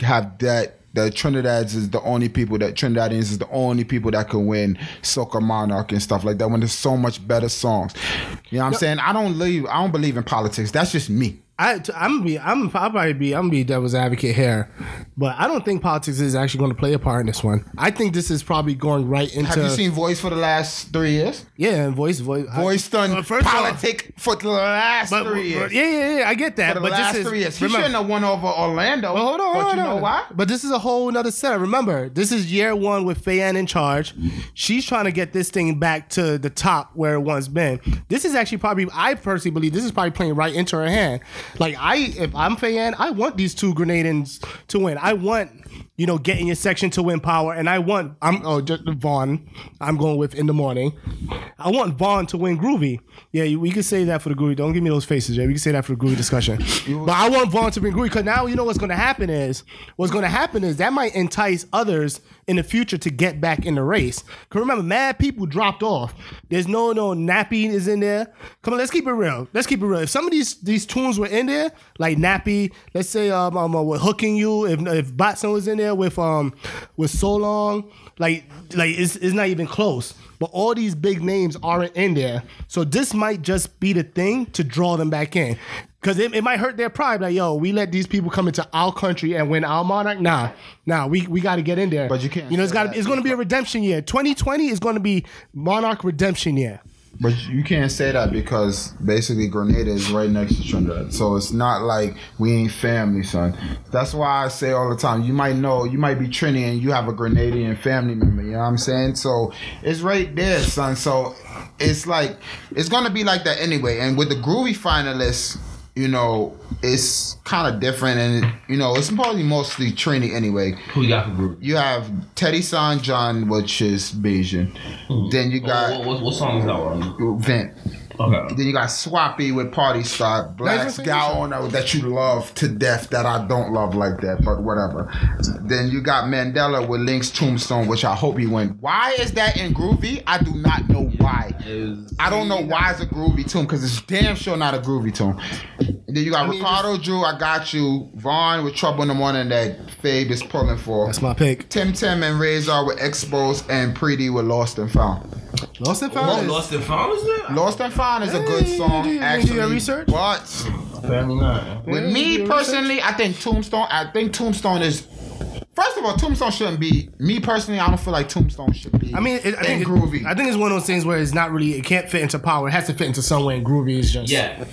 have that that Trinidad's is the only people that Trinidadians is the only people that can win Soca Monarch and stuff like that when there's so much better songs. You know what I'm saying? I don't believe I don't believe in politics. That's just me. I, t- I'm gonna be, I'm I'll probably be, I'm gonna be devil's advocate here, but I don't think politics is actually going to play a part in this one. I think this is probably going right into. Have you seen Voice for the last three years? Yeah, and voice, voice, I- Voice done Well, first of all- politic for the last But, three years. but- yeah, yeah, yeah, I get that. for the but last this is three years. He remember- shouldn't have won over Orlando. Well, hold on, but hold you on, know why? But this is a whole nother setup. Remember, this is year one with Fay-Ann in charge. She's trying to get this thing back to the top where it once been. This is actually probably, I personally believe, this is probably playing right into her hand. Like I, if I'm Fay-Ann, I want these two Grenadians to win. I want. You know, getting your section to win power, and I want I'm oh just Vaughn. I'm going with in the morning. I want Vaughn to win Groovy. Yeah, you- we can say that for the Groovy. Don't give me those faces, Jay. We can say that for the Groovy discussion. But I want Vaughn to win Groovy because now you know what's going to happen is what's going to happen is that might entice others in the future to get back in the race. Because remember, mad people dropped off. There's no no Nappy is in there. Come on, let's keep it real. Let's keep it real. If some of these these tunes were in there, like Nappy, let's say um, um uh, hooking you, if if Batson was in there with um with so long, like like it's it's not even close. But all these big names aren't in there. So this might just be the thing to draw them back in. Cause it, it might hurt their pride. Like, yo, we let these people come into our country and win our monarch. Nah, nah, we, we gotta get in there. But you can't You know, it's gotta that it's gonna be a redemption year. 2020 is gonna be monarch redemption year. But you can't say that because basically Grenada is right next to Trinidad. So it's not like we ain't family, son. That's why I say all the time, you might know, you might be Trini and you have a Grenadian family member, you know what I'm saying? So it's right there, son. So it's like, it's going to be like that anyway. And with the Groovy finalists, you know, it's kind of different. And, you know, it's probably mostly Trini anyway. Who you got for group? You have Teddyson John, which is Bayesian. Then you What, got what, what song is that one? Vent. Okay. Then you got Swappi with Party Start, Black Nice, nice, Gal that you love to death that I don't love like that, but whatever. Then you got Mandela with Linkz Tombstone, which I hope he win. Why is that in Groovy? I do not know why. I don't know why it's a groovy tune because it's damn sure not a groovy tune. And then you got mean, Ricardo Drue, I got you. Vaughn with Trouble in the Morning that Fabe is pulling for. That's my pick. Tim Tim and Razor with Expos and Preedy with Lost and Found. Lost and found. is- Lost and Found is there? Lost and Found is a good Hey, song, you do- you do actually. your research? But Apparently not. with Yeah, me you do personally, I think Tombstone. I think Tombstone is. First of all, Tombstone shouldn't be. Me personally, I don't feel like Tombstone should be. I mean, it, I in think it- groovy. I think it's one of those things where it's not really. It can't fit into power. It has to fit into somewhere. And groovy is just Yeah.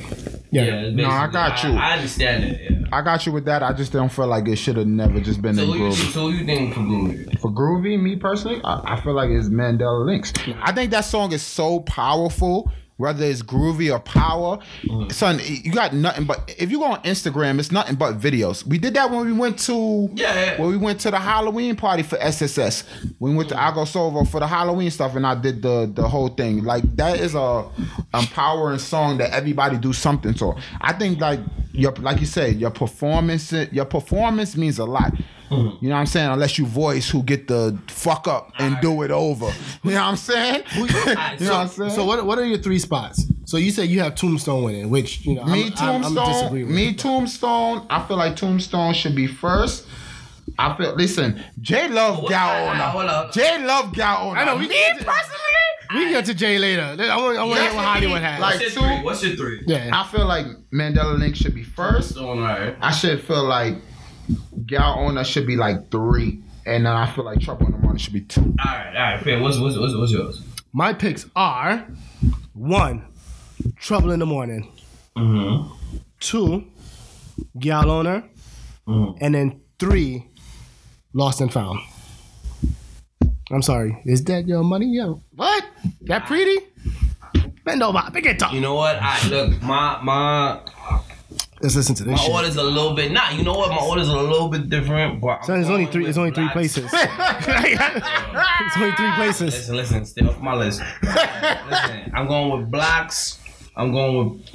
Yeah. it's No, I got you. I, understand it. Yeah. I got you with that. I just don't feel like it should have never just been So in who you, groovy. so who you think for groovy? For groovy, me personally, I, I feel like it's Mandela Linkz. I think that song is so powerful. Whether it's groovy or power, Mm. son, you got nothing but. If you go on Instagram, it's nothing but videos. We did that when we went to Yeah, yeah. when we went to the Halloween party for SSS. We went to Agosovo for the Halloween stuff, and I did the the whole thing. Like that is a empowering song that everybody do something to. I think like your like you said, your performance your performance means a lot. Mm-hmm. You know what I'm saying? Unless you voice who get the fuck up and do it over. You know what I'm saying? you know Alright, what I'm saying? So what? What are your three spots? So you said you have Tombstone winning, which you know me I'm, I'm, I'm Tombstone, disagree with. me Tombstone. I feel like Tombstone should be first. I feel. Listen, Jay love Hold Gal on, hold Owner. on. Jay love Gal Owner. I know, we- me personally. we can get to Jay later. I want. I want to hear what Hollywood has. like- What's your two- three? What's your three? yeah. I feel like Mandela Link should be first. Stone, right. I should feel like Gal Owner should be like three, and then I feel like Trouble in the Morning should be two. All right, all right, fair. What's what's what's, what's yours? My picks are one, Trouble in the Morning. Mm-hmm. Two, Gal Owner. Mhm. And then three, Lost and Found. I'm sorry. Is that your money? Yo. What? That pretty? Bend over. Pick it up. You know what? I look my my Let's listen to this my shit. order's a little bit. Nah, you know what? My order's a little bit different. But Son, there's only three. There's only three places. it's only three places. Listen, listen, stay off my list. listen, I'm going with blacks. I'm going with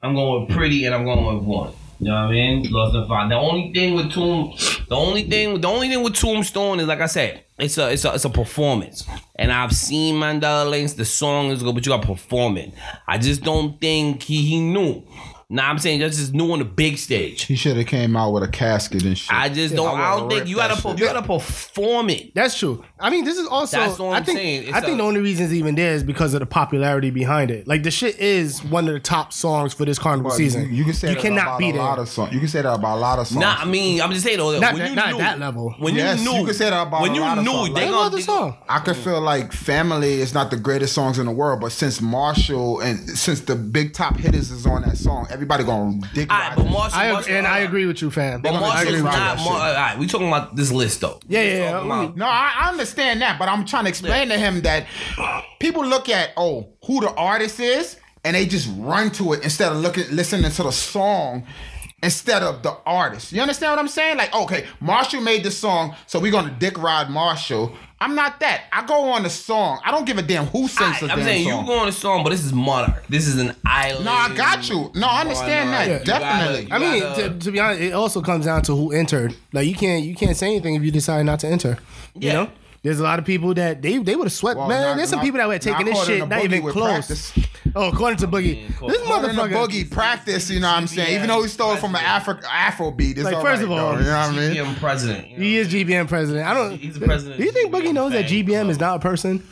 I'm going with pretty, and I'm going with one. You know what I mean? Lost and found. The only thing with Tomb, the only thing, the only thing with Tombstone is like I said, it's a, it's a, it's a performance. And I've seen Mandela Linkz. The song is good, but you got to perform it. I just don't think he he knew. Nah, I'm saying that's just new on the big stage. He should have came out with a casket and shit. I just don't. I I, don't think you gotta. per- shit. You gotta perform it. That's true. I mean, this is also. That's what I I'm think. saying. It's I think a- the only reason it's even there is because of the popularity behind it. Like the shit is one of the top songs for this carnival But season. You, you can say you that cannot about be a there. lot of songs. You can say that about a lot of songs. Nah, I mean, I'm just saying though. Not when that- you not knew, that level. When Yes, you you knew, can say that about when a you lot of knew, songs. they Like, Name gonna another they- song. I could feel like Family is not the greatest songs in the world, but since Machel and since the big top hitters is on that song, everybody gonna dig All right right, but this. Machel, I Machel- and I agree with you, fam. But gonna I agree Machel's with you. not. Mar- all right, we talking about this list though. Yeah, We yeah, talking yeah. about- No, I, I understand that, but I'm trying to explain to him that people look at oh who the artist is and they just run to it instead of looking listening to the song instead of the artist. You understand what I'm saying? Like okay, Machel made the song, so we're gonna dick ride Machel. I'm not that. I go on the song. I don't give a damn who sings Alright, the I'm saying song. you go on the song, but this is Monarch. This is an island. No, I got you. No, I understand Monarch. that. You Definitely. gotta- I mean, gotta- to, to be honest, it also comes down to who entered. Like you can't you can't say anything if you decide not to enter. You Yeah. know, there's a lot of people that they they would have swept. Well, man, not- there's some not- people that were taking not this shit not even close. practice. Oh, according to Boogie, Yeah, this According motherfucker. Boogie practice, you know what I'm saying? Even though he stole it from an Afro Afro beat, it's Like, all first right, of all, though, you know what I mean? GBM president. you know? He is GBM president. I don't. He's the president Do you think Boogie knows that fan GBM is not a person?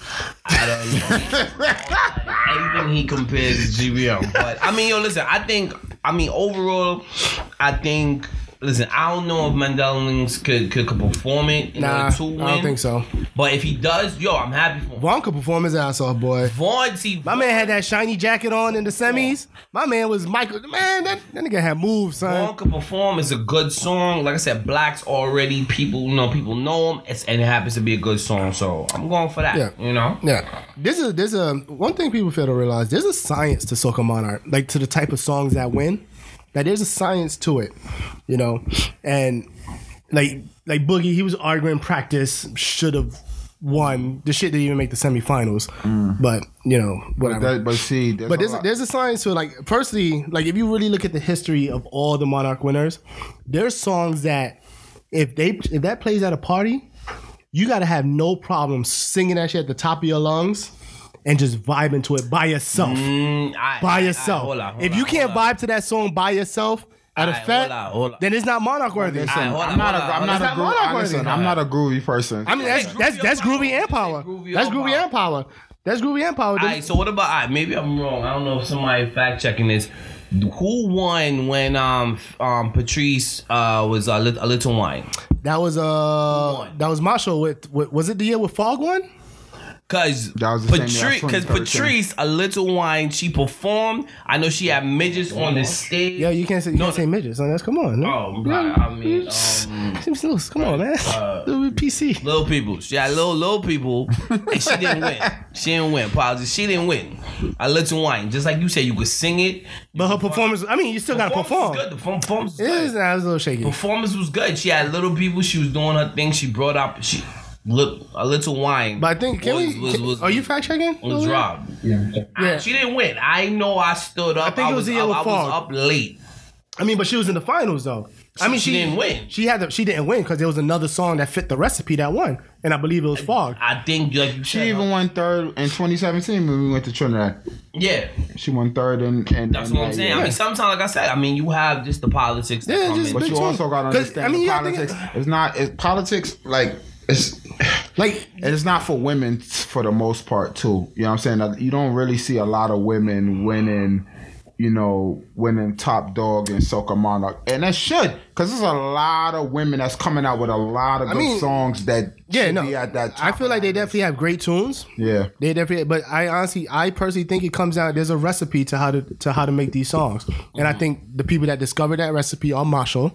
I don't know. Anything he compares to GBM. But I mean, yo, listen, I think I mean overall, I think listen, I don't know if Mandela Linkz could, could could perform it in Nah, I don't think so. But if he does, yo, I'm happy for him. Vaughn could perform his ass off, boy. Vaughn, see, My man had that shiny jacket on in the semis. My man was Michael. Man, that, that nigga had moves, son. Vaughn could perform. It's a good song. Like I said, blacks already people, you know, people know him. It's, and it happens to be a good song, so I'm going for that. Yeah. You know. Yeah, there's a there's a um, one thing people fail to realize. There's a science to Soca Monarch, like to the type of songs that win. Like there's a science to it, you know, and like like Boogie, he was arguing practice should have won. The shit didn't even make the semifinals, mm. but you know whatever. That- but see, there's But a there's lot- there's a science to it. Like, firstly, like if you really look at the history of all the Monarch winners, there's songs that if they if that plays at a party, you got to have no problem singing that shit at the top of your lungs and just vibing to it by yourself. Mm, I- by I- I- yourself. hold on, hold if on, you can't hold on. vibe to that song by yourself at a Alright, fete, hold on, hold on. then it's not Monarch worthy. Listen, Alright, I'm on, not a, hold on, I'm not hold a on. groovy. It's Listen, I'm not a groovy person. I mean, that's Groovy that's that's groovy and Let's power. groovy That's groovy power? and power. That's groovy and power. All right, so what about? All right, maybe I'm wrong. I don't know if somebody fact checking this. Who won when um um Patrice uh was a, lit- a little wine? That was uh won? that was Machel with, with was it the year with Fog one? Cause That was the same year as Patrice, cause Patrice, a little wine, she performed. I know she had midgets on the stage. Yeah, you can't say you No, can't say midgets. son. That's come on. no. Oh, right. I mean, um, Seems little, come on, man. uh, Little PC. little people. She had little little people, and she didn't win. She didn't win. Apologies. She didn't win. A little wine, just like you said, you could sing it. But her performance, I mean, you still gotta perform. Good. The performance was It good. is, nah, it was a little shaky. performance was good. She had little people. She was doing her thing. She brought up she look a little wine. But I think can was, we? was, can- was, are you fact checking? was robbed. Yeah. Yeah. She didn't win. I know. I stood up. I think it was was, the year up, with I was Fog. up late. I mean, but she was in the finals though. I mean, she didn't win. She had to, she didn't win because there was another song that fit the recipe that won, and I believe it was Fog. I think like you She said, even won third in 2017 when we went to Trinidad. Yeah, She won third and in that's in what I'm saying. year. I mean, sometimes like I said, I mean, you have just the politics that Yeah, come just in. But you too. also got to 'Cause, understand I mean, the you gotta think- politics. It's not it's politics like it's Like and it's not for women for the most part too. You know what I'm saying? You don't really see a lot of women winning you know, winning top dog in Soca Monarch, and that should, because there's a lot of women that's coming out with a lot of good mean, songs that Yeah, should no. be at that. I feel like they definitely have great tunes. Yeah, They definitely, but I honestly, I personally think it comes down. There's a recipe to how to to how to make these songs, and I mm-hmm. think the people that discovered that recipe are Machel.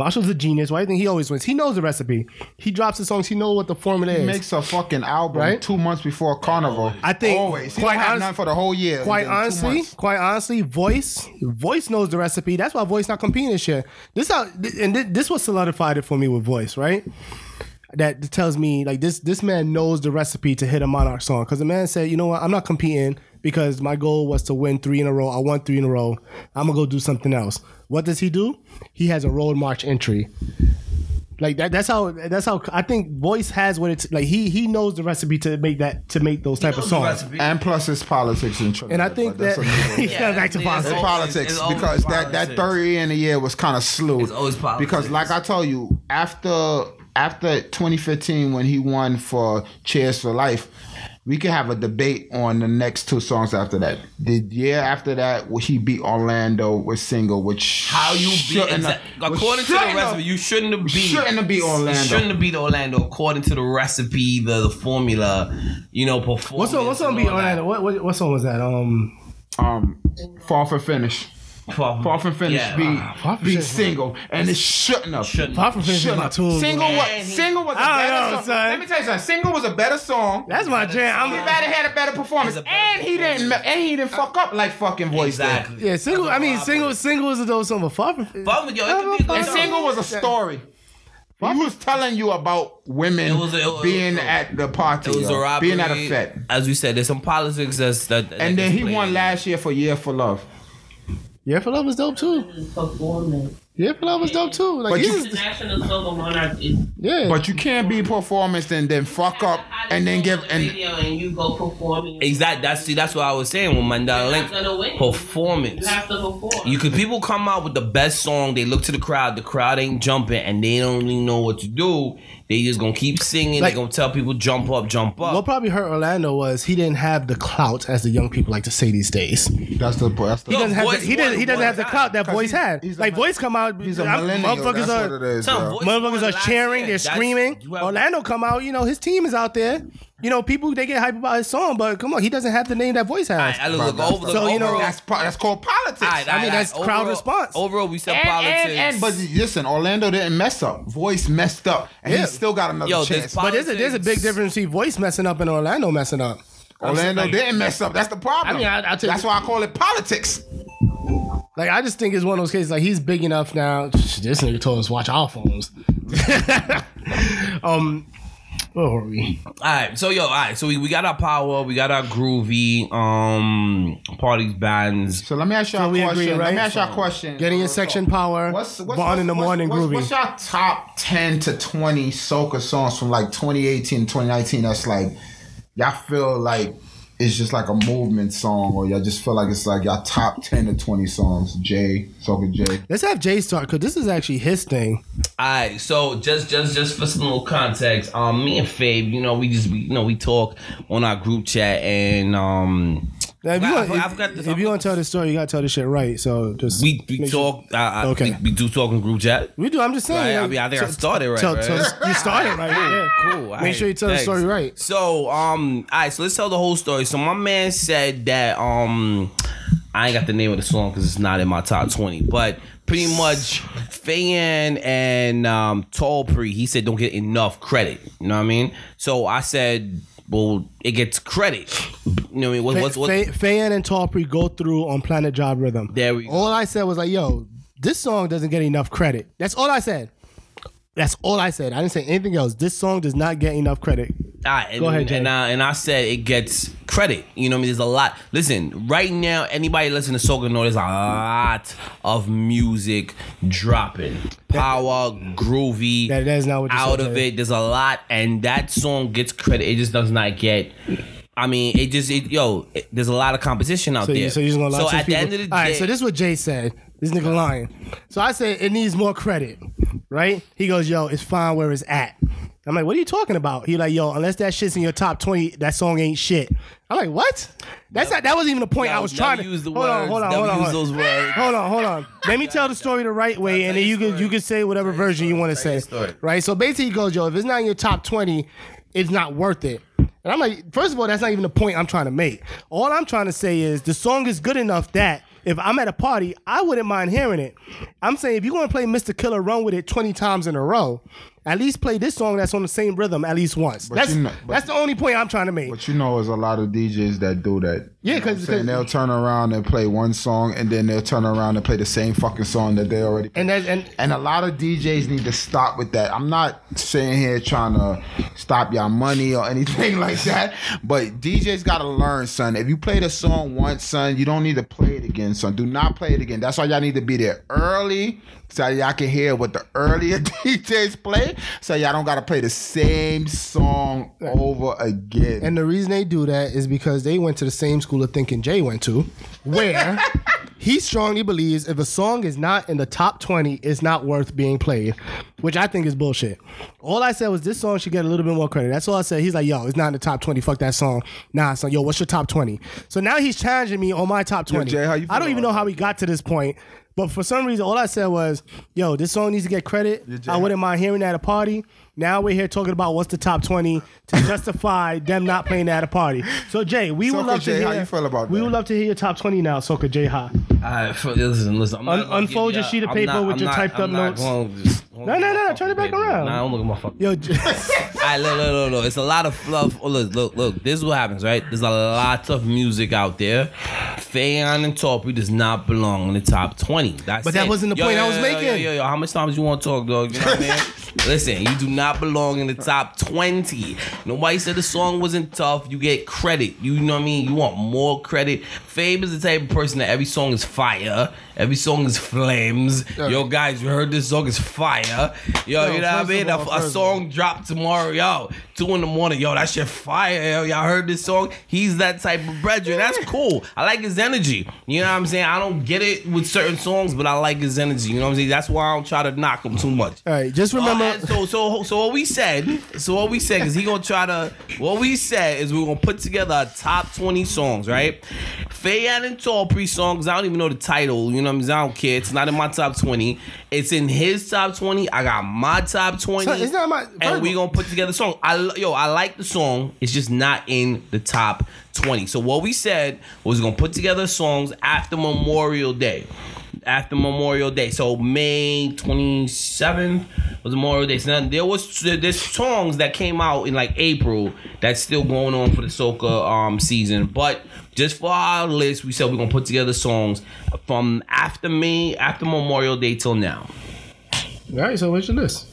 Machel's a genius. Why do you think he always wins? He knows the recipe. He drops the songs. He knows what the formula is. he is. makes a fucking album Right? two months before Carnival. I think- always. He quite don't have honest- none for the whole year. quite and then two honestly, quite honestly, voice voice knows the recipe. That's why voice not competing this year. This how and thi- this was solidified it for me with voice, right? That tells me like this this man knows the recipe to hit a monarch song because the man said, you know what, I'm not competing because my goal was to win three in a row. I won three in a row. I'm gonna go do something else. What does he do? He has a road march entry. Like that. That's how. That's how. I think voice has what it's like. He he knows the recipe to make that to make those type of songs. and plus it's politics in Trinidad. And I think but that's that another- he's yeah, back to Yeah, politics. It's always- politics it's always because that that politics. third year in the year was kind of slow. It's always politics. Because like I told you, after after 2015 when he won for Cheers for Life, we could have a debate on the next two songs after that. The year after that, he beat Orlando with single, which How you beat shouldn't exact, have- according to the recipe, you shouldn't have beat shouldn't have beat Orlando. Shouldn't have beat Orlando according to the recipe, the, the formula, you know, performance. What song? What song and beat. Orlando? What, what what song was that? Um, um Far from Finish. Far Far from Finish Yeah. beat ah, Far From beat Finish. single, and it shouldn't have. Shouldn't. Far from Finish is Shouldn't my have. Single bro. was single was a I don't better know, song. son. Let me tell you something. Single was a better song. That's my jam. He I'm, better had a better performance, a better and he didn't, and he didn't fuck up like fucking voice Exactly. yeah, single. I mean, single. Single is a dope song, but far from. Far from- yo, it could be a And single was a story. He was telling you about women It was a- it was- being at the party, It was a robbery. being at a fete, As we said, there's some politics that's that. that and then he played. won last year for Year for Love. Yeah, for love was dope too. Performance. Yeah, for love was dope too. Like But he's you- just- National Soul Monarch is yeah, But you can't be performance and then fuck up and then give and radio and you go performing. Exactly. That's see. That's what I was saying with Mandela You're Link. not gonna win. Performance. You have to perform. You could people come out with the best song. They look to the crowd. The crowd ain't jumping, and they don't even know what to do. They just gonna keep singing. Like- they gonna tell people jump up, jump up. what probably hurt Orlando was he didn't have the clout, as the young people like to say these days. That's the that's the Yo, doesn't have. The, he didn't. He doesn't have the clout that voice he's- had. he's a like voice come out. he's a I'm- millennial. Motherfuckers That's are. what it is. Bro. voice- Motherfuckers are cheering, they're screaming. Orlando come out, you know, his team is out there. You know, people they get hype about his song, but come on, he doesn't have the name that voice has. Alright, I look, look That's- over. So, you know, overall- That's pro- that's called politics. Alright, I mean, alright, that's crowd overall- response. Overall, we said And, politics. and, and but listen, Orlando didn't mess up. Voice messed up, and Yeah. he still got another Yo, this chance. pol- but there's a, there's a big difference between voice messing up and Orlando messing up. Orlando like- didn't mess up. That's the problem. I mean, I- I'll take That's it- why I call it politics. Like I just think it's one of those cases. Like he's big enough now. This nigga told us to watch our phones. um, where were we? all right, so yo, all right, so we, we got our power, we got our groovy um parties bands. So let me ask y'all So a question. agree, Let me ask y'all a question. Getting your So- section power. What's, what's, Born in the what's- morning, what's, groovy. What's y'all top ten to twenty soca songs from like 2018, 2019? That's like y'all feel like it's just like a movement song, or y'all just feel like it's like y'all top ten to twenty songs. Jay, soca Jay. Let's have Jay start because this is actually his thing. All right, so just just just for some little context, um, me and Fabe, you know, we just we, you know we talk on our group chat and um. Now, if you want, I forgot this- if you want to tell the story, you got to tell the shit right. So just We we make sure- talk. I, I Okay. think we do talk in group chat. We do. I'm just saying. Right? I mean, I think I started right. Tell, right? tell, you started right. Yeah. Cool. Make sure you tell the story right. So, um, all right. So let's tell the whole story. So my man said that um, I ain't got the name of the song because it's not in my top twenty, but pretty much Fan and um Tallpree, he said don't get enough credit. You know what I mean? So I said, well, it gets credit. You know what I mean? What, what's what? Fa- Fay-Ann and Tallpree go through on Planet Job Rhythm. There we go. All I said was like, "Yo, this song doesn't get enough credit." That's all I said. That's all I said. I didn't say anything else. This song does not get enough credit. And, Go ahead, Jay. and, I, and I said it gets credit. You know what I mean? There's a lot. Listen, right now, anybody listening to Soca know there's a lot of music dropping. Power, groovy, That- that is not what out of it. There's a lot, and that song gets credit. It just does not get. I mean, it just it, yo. It, there's a lot of competition out So, there. you, so you're just gonna lie so to at the end of the day, all right. So this is what Jay said. This nigga lying. So I said it needs more credit, right? He goes, yo, it's fine where it's at. I'm like, what are you talking about? He like, yo, unless that shit's in your top 20, that song ain't shit. I'm like, what? That's not. That wasn't even the point I was trying to use the hold on, words, hold on, hold on, use hold on. those words. Hold on, hold on. Let me tell the story the right way, and then you can you can say whatever version you want to say. Right. So basically, he goes, yo, if it's not in your top 20, it's not worth it. And I'm like, first of all, that's not even the point I'm trying to make. All I'm trying to say is the song is good enough that if I'm at a party, I wouldn't mind hearing it. I'm saying if you're gonna play Mr. Killer Run with it 20 times in a row, at least play this song that's on the same rhythm at least once. That's you know- but- that's the only point I'm trying to make. But you know, there's a lot of DJs that do that. Yeah, You know what I'm 'cause- saying? 'cause- they'll turn around and play one song, and then they'll turn around and play the same fucking song that they already. And that and And a lot of DJs need to stop with that. I'm not sitting here trying to stop your money or anything like that. But DJs gotta learn, son. If you play the song once, son, you don't need to play it again, son. Do not play it again. That's why y'all need to be there early so y'all can hear what the earlier DJs play. So y'all don't gotta play the same song over again. And the reason they do that is because they went to the same school of thinking Jay went to, where he strongly believes if a song is not in the top 20, it's not worth being played, which I think is bullshit. All I said was this song should get a little bit more credit. That's all I said. He's like, yo, it's not in the top 20. Fuck that song. Nah, son, yo, what's your top 20? So now he's challenging me on my top 20. Jay, how you I don't even know how we got to this point. But for some reason, all I said was, yo, this song needs to get credit. Jay, I wouldn't mind hearing that at a party. Now we're here talking about what's the top 20 to justify them not playing at a party. So, Jay, we would Soca love to Jay, hear. how you feel about we that? would love to hear your top 20 now, Soka J Ha. Alright, listen, listen. I'm not Un- gonna unfold give your ya- sheet of I'm paper not- with I'm your not- typed up I'm not notes. gonna just- No, no, no, no. turn it back around. Nah, don't look at my fucking. Yo, J- Alright, look, look, look, look. It's a lot of fluff. Oh, look, look, look. This is what happens, right? There's a lot of music out there. Fay-Ann and Tallpree does not belong in the top 20. That's But that it. wasn't the Yo, point yo, I was yo, yo, making. Yo, yo, yo, how much times you want to talk, dog? You know what I mean? Listen, you do not belong in the top 20. Nobody said the song wasn't tough. You get credit. You know what I mean? You want more credit. Fabe is the type of person that every song is fire. Every song is flames. Yo, guys, you heard this song is fire. Yo, Yo, you know what I mean? all, a, a song drop tomorrow, yo, two in the morning, yo, that shit fire, yo, y'all heard this song? He's that type of brethren. That's cool. I like his energy. You know what I'm saying? I don't get it with certain songs, but I like his energy. You know what I'm saying? That's why I don't try to knock him too much. all right, just remember. Uh, so so so what we said, so what we said, because he gonna try to. What we said is we're gonna put together a top twenty songs, right? Fay-Ann and Tallpree songs. I don't even know the title. You know what I'm saying? I don't care. It's not in my top twenty. It's in his top twenty. I got my top twenty. So, it's not my- and we gonna put together a song. Yo, I like the song. It's just not in the top twenty. So what we said was gonna put together songs after Memorial Day after Memorial Day. So May 27th was Memorial Day. So now there was there's songs that came out in like April that's still going on for the soca um season. But just for our list, we said we're gonna put together songs from after May, after Memorial Day till now. all right, so what's your list?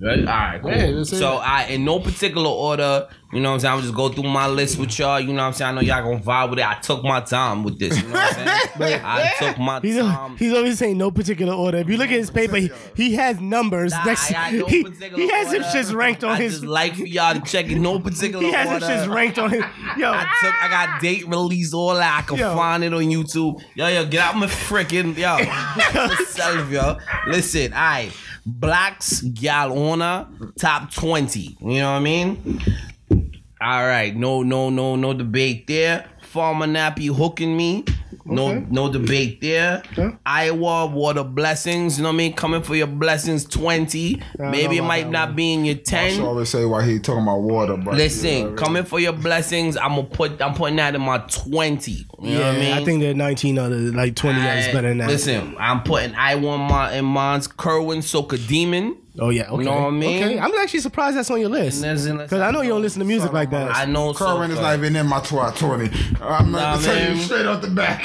Right? All right, cool. Yeah, so. I in no particular order, you know what I'm saying? I'm just go through my list with y'all. You know what I'm saying? I know y'all gonna vibe with it. I took my time with this. You know what I'm saying? I took my He's, time. he's always saying no particular order. If you look at his paper, he, he has numbers. Nah, next, I got no he, he has order. him shits ranked on I his. just like for y'all to check in no particular He has him order. shits ranked on his. Yo, I took, I got date release, all that. I can Yo. find it on YouTube. Yo, yo, get out my freaking yo myself, yo. Listen, I blacks gal honor top twenty. You know what I mean? All right, no, no, no, no debate there. Farmer Nappy hooking me. No, Okay. no debate there. Okay. Iwer water blessings. You know what I mean? Coming for your blessings twenty. I Maybe it might not one. be in your ten. I always say why he talking about water, but Listen, yeah, coming for your blessings. I'm gonna put. I'm putting that in my twenty. You know yeah, what I mean? I think there are 19 others, like 20 others better than that. Listen, I'm putting I want my in mine's Kerwin Soka Demon. Oh yeah, okay. know what I mean? Okay, I'm actually surprised that's on your list because I know you don't listen to music like that. I know. Kerwin is not even in my top 20. I'm Nah, not telling man. you straight off the back.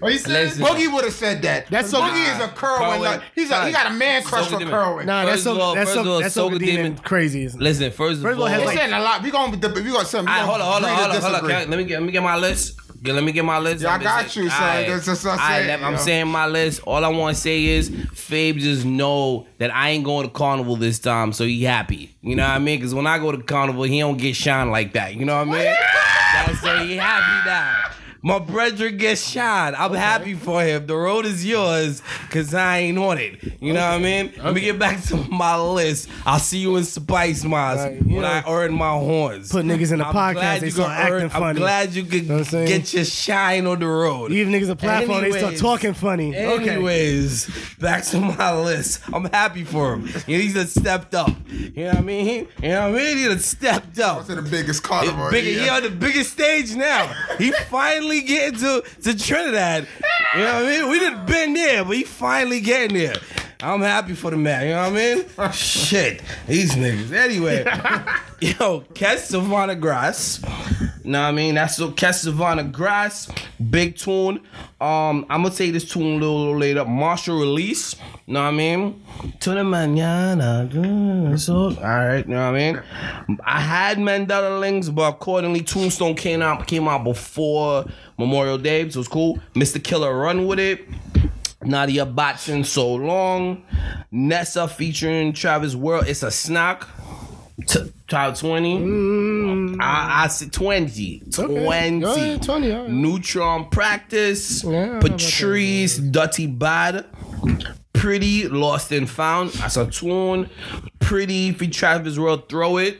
Oh, you said Boogie would have said that. That's Boogie is a Kerwin. Kerwin- like, he's a, he got a man crush Soca for Demon. Kerwin. nah, that's First so that's first so that's so demon Demon- crazy. Listen, first, First of all, has It's like- saying a lot. We gonna we gonna something. Hold on, hold on, hold on, hold on. Let me get, let me get my list. Let me get my list. Yeah, I got you, son. That's what I'm saying, let- I'm saying my list. All I want to say is, Fabe just know that I ain't going to Carnival this time, so he happy. You know what I mean? Because when I go to Carnival, he don't get shine like that. You know what I mean? Oh, That's so he happy now. My brother gets shot. I'm happy for him. The road is yours because I ain't on it. You know what I mean? Let me get back to my list. I'll see you in Spice Mas Right, when know- I earn my horns. Put niggas in the I'm podcast, they start gonna acting earn- I'm glad you could Know what I'm saying? get your shine on the road. You give niggas a platform, they start Anyways. talking funny. Okay. Anyways, back to my list. I'm happy for him. He's done stepped up. You know what I mean? You know what I mean? He done stepped up. to the biggest It's carnival. bigger, he on the biggest stage now. He finally getting to, to Trinidad. You know what I mean? We done been there, but he finally getting there. I'm happy for the man. You know what I mean? Shit, these niggas. Anyway, yo, catch Savannah Grass. Know what I mean? That's so catch Grass. Big tune. Um, I'm gonna take this tune a little, little later. Machel release. Know what I mean? To the manana. So, all right. You know what I mean? I had Mandela Linkz, but accordingly, Tombstone came out came out before Memorial Day, so it's cool. Mr. Killer run with it. Nadia Batson, so long. Nessa featuring Travis World. It's a snack. T- top 20. I, I said 20. 20. Go ahead, 20, all right. Nutron Practice. Yeah, I don't know about that, Patrice, Dirty Bad. Preedy, Lost and Found. That's a tune. Preedy, for Travis World, Throw It.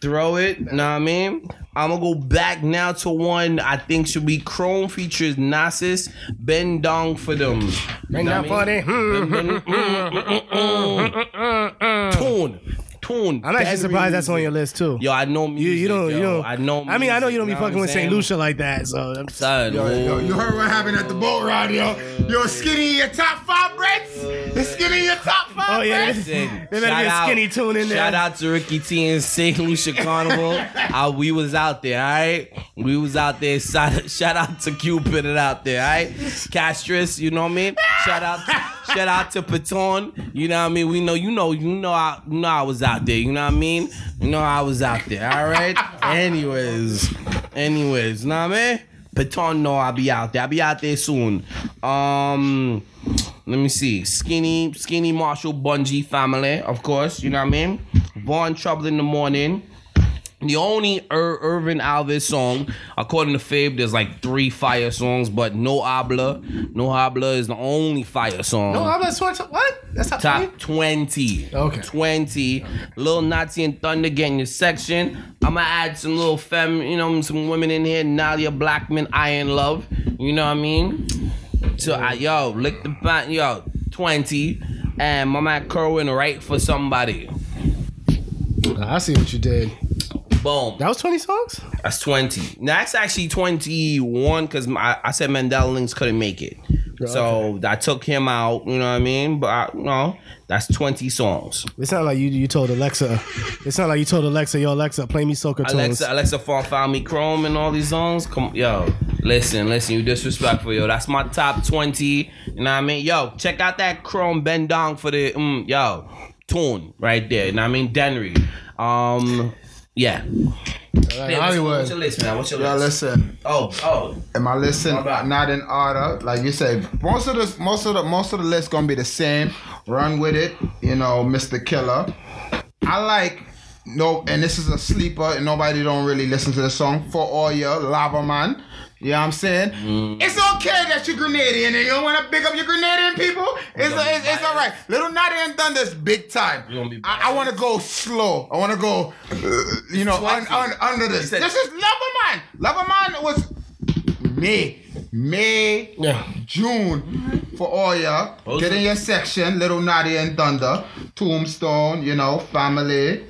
Throw it. Know what I mean? I'm gonna go back now to one I think should be Chrome features Nasus. Ben Dong for them. Bring Know that what I funny. Mm, mm, mm, tune. Tune. I'm actually Dead surprised that's on your list too. Yo, I know You, music. you don't, yo. you don't. I know. I mean, I know you don't be fucking with St. Lucia like that. So I'm Son, Yo, yo, you heard what happened at the boat ride, yo. Yo, skinny your top five breads? The skinny your top five Oh yeah, breads? there Listen, better shout be a out- skinny tune in there. Shout out to Ricky T and St. Lucia Carnival. uh, we was out there, all right? We was out there. Shout, shout out to Cupid and out there, all right? Castries, you know what I mean? Shout out shout out to Patron. You know what I mean? We know you know you know I you know I was out there, you know what I mean? You know I was out there, all right? anyways, anyways, know what I mean? Patron know I'll be out there. I'll be out there soon. Um let me see. Skinny, Skinny Machel Bunji family, of course. You know what I mean? Born Trouble in the Morning. The only Ir- Irvin Alves song, according to Fabe, there's like three fire songs, but No Habla, No Habla is the only fire song. No, I'm not. What? That's top, Top 20. Okay. 20. Lil Natty and Thunder getting your section. I'm gonna add some little fem, you know, some women in here. Nailah Blackman, Iron Love. You know what I mean? So, I, yo, lick the bat, yo, 20. And my man Kerwin, right for somebody. I see what you did. Boom. That was 20 songs. That's 20. Now, that's actually 21 because I, I said Mandela Linkz couldn't make it. So I took him out, you know what I mean? But, I, you know, that's 20 songs. It's not like you you told Alexa. It's not like you told Alexa, "Yo, Alexa, play me soca tunes." Alexa, Alexa found, found me Chrome and all these songs. Come, yo, listen, listen, you disrespectful, yo. That's my top twenty. You know what I mean? Yo, check out that Chrome Ben Dong for the mm, yo tune right there. You know what I mean? Denry. Um, yeah. What's, your, what's your list, man? What's your Yo, list? listen. Oh, oh, Am I listening? Not in order, like you say. Most of the most of the most of the list gonna be the same. Run with it, you know, Mr. Killer. I like no, and this is a sleeper, and nobody don't really listen to the song for all your lava man. You know what I'm saying? Mm. It's okay that you're Grenadian and you don't want to big up your Grenadian people. It's, gonna it's, it's all right. Little Natty and Thunder's big time. You gonna be I, I want to go slow. I want to go, uh, you know, un, un, under this. said- This is Loverman. Loverman was May, May, Yeah. June for all. Those Get in your section, Little Natty and Thunder, Tombstone, you know, family.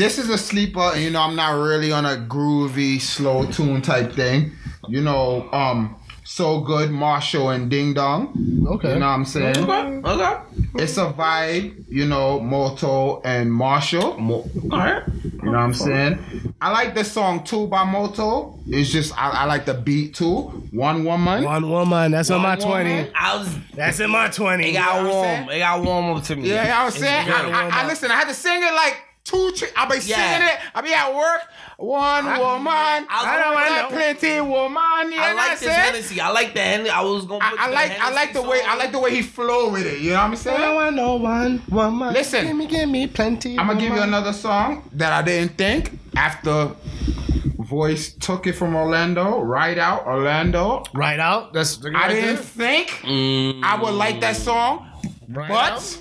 This is a sleeper, you know, I'm not really on a groovy, slow tune type thing. You know, um, so good, Machel and Ding Dong. Okay. You know what I'm saying? okay, okay. It's a vibe, you know, Moto and Machel. Mo- all right. You know what I'm saying? I like this song too by Moto. It's just I, I like the beat too. One woman. One woman. That's on my One woman. twenty. I was. That's in my twenty. It got know warm. It got warm up to me. Yeah, I was It's saying. I, I, I listen. I had to sing it like two. Tri- I be Yeah. singing it. I be at work. One woman. I, don't want plenty woman. You I like this? Hennessy. I like the Hennessy. I was gonna. Put I, I the like I like the way I like the way he flow with it. You know what I'm saying? I saying? want no one woman. Listen. give me, give me plenty. I'm gonna give you another song that I didn't think after voice took it from Orlando, right out Orlando. Right out. That's I didn't think Mm. I would like that song, Right but out.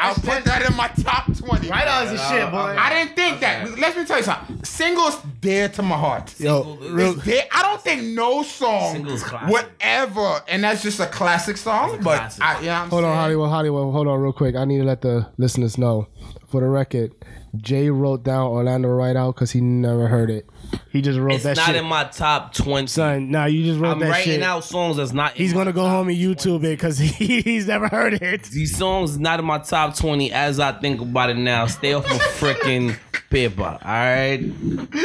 I'll put that in my top 20. Right out is the shit, boy. I didn't think that. Let me tell you something. Singles dear to my heart. Yo, real, dear. I don't think no song Singles classic. would ever, and that's just a classic song. It's a but classic. I, you know what I'm hold on, saying? Hollywood, Hollywood. Hold on, real quick. I need to let the listeners know. For the record, Jay wrote down Orlando right out because he never heard it. He just wrote It's that It's not shit. in my top twenty. Son, nah, you just wrote I'm that writing shit. out songs that's not. He's my gonna go top home and YouTube it because he, he's never heard it. These songs not in my top twenty as I think about it now. Stay off my freaking paper. All right,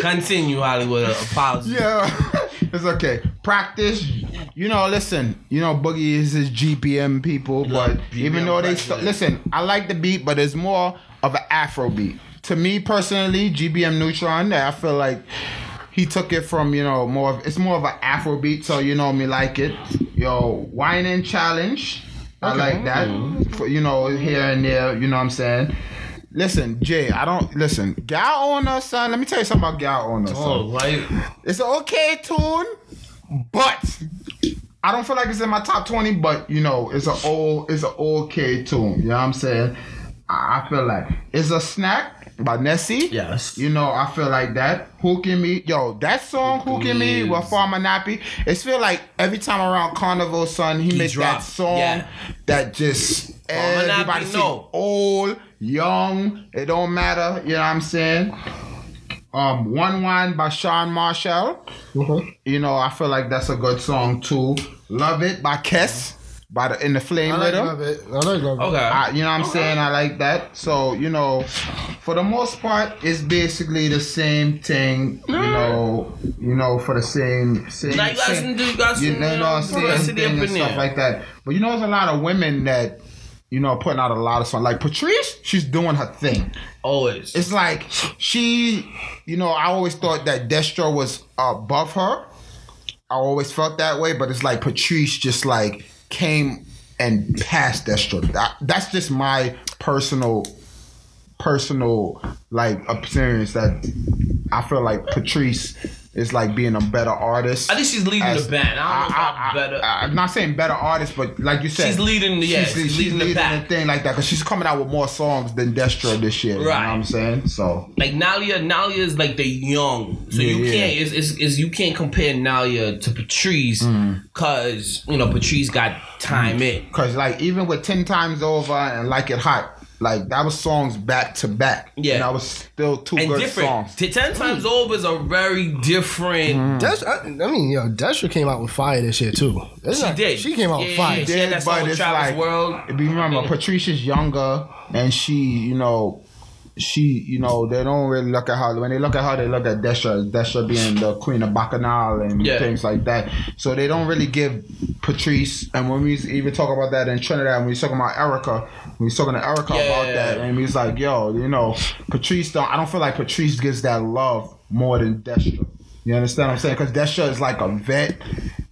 continue Hollywood. Apologies. Yeah, it's okay. Practice. You know, listen. You know, Boogie is his GPM people, Love but BPM even though they st- listen, I like the beat, but it's more of an Afro beat. To me personally, GBM Nutron, I feel like he took it from you know more. Of, it's more of an Afro beat, so you know me like it. Yo, whining challenge. I like that. Mm-hmm. For, you know, here and there. You know what I'm saying. Listen, Jay, I don't listen. Gal owner, son. Let me tell you something about Gal owner, oh, son. Oh, like It's an okay tune, but I don't feel like it's in my top twenty. But you know, it's an old, it's an okay tune. You know what I'm saying? I feel like it's a snack by Nessie. yes. You know, I feel like that. Hooking me, yo, that song "Hooking Me" with Farmer Nappy. It's feel like every time around Carnival, son, he, makes that song Yeah. that just Farmer Nappy, everybody sing. no. Old, young, it don't matter. You know what I'm saying? Um, One Wine by Sean Marshall. You know, I feel like that's a good song too. Love It by Kes by the In the Flame I like Rhythm. love it. I like love it. Okay. I, you know what I'm saying? I like that. So, you know, for the most part, it's basically the same thing, you know, you know, for the same same, Now you guys same can do you guys you can, know, you know, know, same diversity thing up and in stuff there. like that. But you know, there's a lot of women that, you know, putting out a lot of songs. Like Patrice, she's doing her thing. Always. It's like she, you know, I always thought that Destra was above her. I always felt that way, but it's like Patrice just like came and passed Destra. That, that's just my personal, personal like experience that I feel like Patrice is like being a better artist. I think she's leading as- the band. I don't know about I, I, better. I, am not saying better artist, but like you said, She's leading the- yeah, she's leading the pack. thing like that because she's coming out with more songs than Destra this year. You know what Right. I'm saying? So like Nailah, Nailah is like the young, so you Yeah, yeah. can't is is is you can't compare Nailah to Patrice Mm. because you know Patrice got time in. Cause like even with ten times over and like it hot, like that was songs back to back. Yeah. and that was still two And good different. songs. T- Ten mm. times over is a very different. Mm. Des- I, I mean, yo, Destra came out with fire this year too. It's She not- did. She came out with Yeah, fire. She had that song but with it's Travis like World. Be remember, Patricia's younger, and she, you know, she, you know, they don't really look at her. When they look at her, they look at Destra, Destra being the queen of Bacchanal and Yeah. things like that. So they don't really give Patrice. And when we even talk about that in Trinidad, when we talking about Erica, when we was talking to Erica Yeah. about that, and we was like, yo, you know, Patrice don't. I don't feel like Patrice gives that love more than Destra. You understand what I'm saying? Because Destra is like a vet,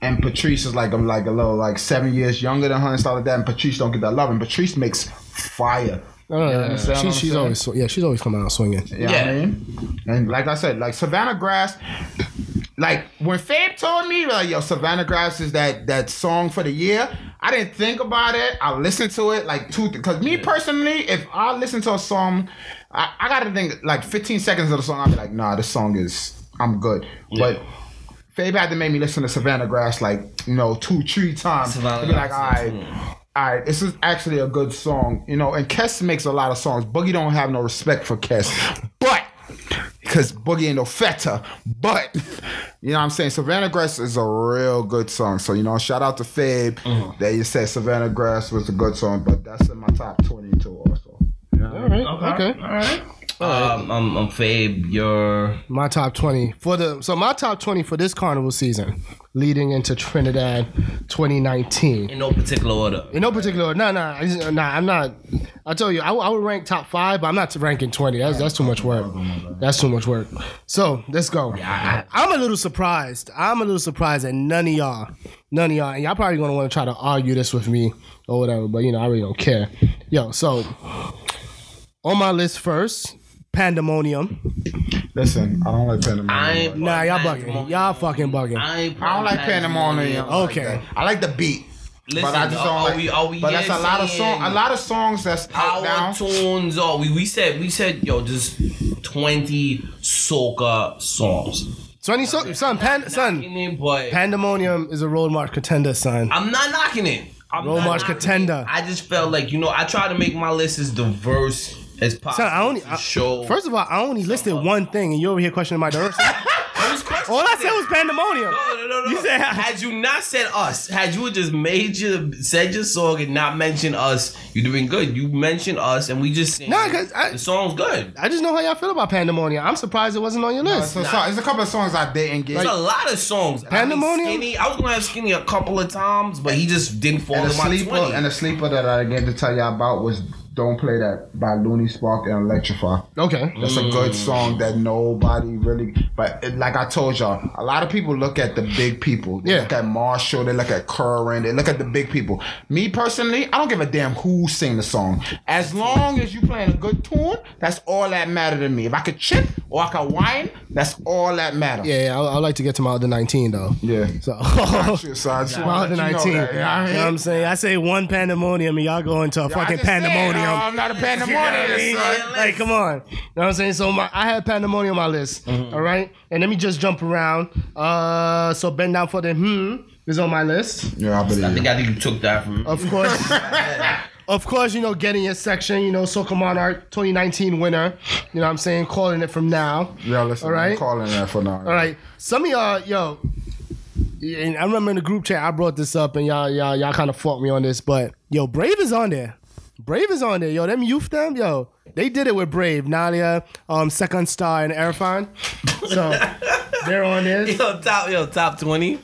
and Patrice is like I'm like a little like seven years younger than her and stuff like that. And Patrice don't get that love, and Patrice makes fire. No, She, she's saying? always yeah, she's always coming out swinging. You know what Yeah. I mean? And like I said, like Savannah Grass, like when Fabe told me, like, yo, Savannah Grass is that that song for the year, I didn't think about it. I listened to it like two, because me personally, if I listen to a song, I, I gotta think like 15 seconds of the song, I'll be like, nah, this song is, I'm good. But Fabe had to make me listen to Savannah Grass like, you know, two, three times. Savannah to be like, all Grass, right. All right, this is actually a good song, you know. And Kes makes a lot of songs. Boogie don't have no respect for Kes, but because Boogie ain't no feta, but you know what I'm saying. Savannah Grass is a real good song. So you know, shout out to Fabe Mm-hmm. that you said Savannah Grass was a good song, but that's in my top 22 also. All right, okay. All right. Um, I'm, I'm Fabe. You're My top twenty for the so my top twenty for this carnival season, leading into Trinidad 2019. in no particular order. In no particular, order. no, no, just- nah, I'm not. I tell you, I, would- I would rank top five, but I'm not ranking 20. That's that's too much work. That's too much work. So let's go. I- I'm a little surprised. I'm a little surprised that none of y'all, none of y'all, and y'all probably gonna want to try to argue this with me or whatever, but you know, I really don't care. Yo, so on my list first, Pandemonium. Listen, I don't like pandemonium. I ain't Nah, y'all Pandemonium. bugging. Y'all fucking bugging. I, ain't I don't like pandemonium. Okay. Like. I like the beat. Listen, but I just don't are like. we, are we but that's a lot of saying song. A lot of songs that's out Power down. tunes. Oh, we, we said we said yo, just twenty soca songs. Sonny, so, son, pan, son, it, but Pandemonium is a road march contender, son. I'm not knocking it. I'm Road march contender. it. I just felt like you know I try to make my list as diverse as possible. Son, I only to I- show. First of all, I only listed one thing, and you over here questioning my diversity. I was questioning all I said was Pandemonium. No, no, no, no. You said- had you not said us, had you just made your said your song and not mentioned us, you're doing good. You mentioned us, and we just saying Nah, 'cause I- the song's good. I just know how y'all feel about Pandemonium. I'm surprised it wasn't on your list. So, so, there's a couple of songs I didn't get. There's a lot of songs. Pandemonium? I, mean, Skinny, I was gonna have Skinny a couple of times, but he just didn't fall and the in my sleeper twenty. and the sleeper that I get to tell y'all about was "Don't Play That" by Looney Spark and Electrify. okay. That's a good song that nobody really. But it, like I told y'all, a lot of people look at the big people. They Yeah. look at Machel. They look at Curran. They look at the big people. Me personally, I don't give a damn who sing the song. As long as you playing a good tune, that's all that matter to me. If I could chip or I could whine, that's all that matter. Yeah, yeah I, I like to get to my other 19 though. Yeah. So Shit, so I just my other let you 19. know You that, know you know what I mean? I'm saying? I say one pandemonium and y'all go into a I fucking pandemonium. Pandemonium. I'm not a You know I pandemonium. mean? son. Like, come on. You know what I'm saying? So my, I had pandemonium on my list. Mm-hmm. all right? And let me just jump around. Uh, so bend down for the hmm is on my list. Yeah, I believe I think I think you took that from. Of course. Of course, you know, getting your section, you know, Soca Monarch 2019 winner. You know what I'm saying? Calling it from now. Yeah, listen, All right. I'm calling that for now. All right. Some of y'all, yo, and I remember in the group chat I brought this up and y'all y'all y'all kind of fought me on this, but yo, Brave is on there. Brave is on there, yo. Them youth them, yo. They did it with Brave, Nailah, um, Sekon Sta, and Erphaan. So they're on there. Yo, top yo, top twenty,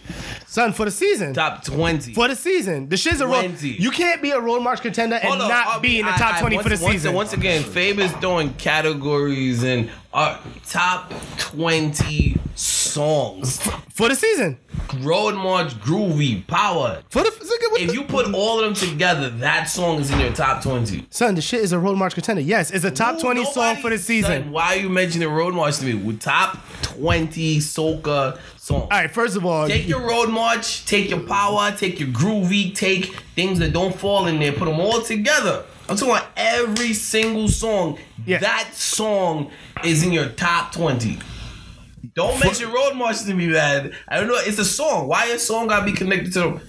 Son, for the season. top twenty. For the season. The shit's a road. 20. You can't be a road march contender and Hold on, not I'll be in the I- top I- 20 once, for the once- season. Once again, Faber's doing categories and uh, top twenty songs. for the season. Road March, Groovy, Power. For the, what If the- you put all of them together, that song is in your top twenty. Son, the shit is a road march contender. Yes, it's a top Ooh, 20 song for the season. Son, why are you mentioning Road March to me? With top twenty soca song. All right, first of all, Take your road march, take your power, take your groovy, take things that don't fall in there, put them all together. I'm talking about every single song. Yeah. That song is in your top 20. Don't mention road march to me, man. I don't know. It's a song. Why a song gotta be connected to?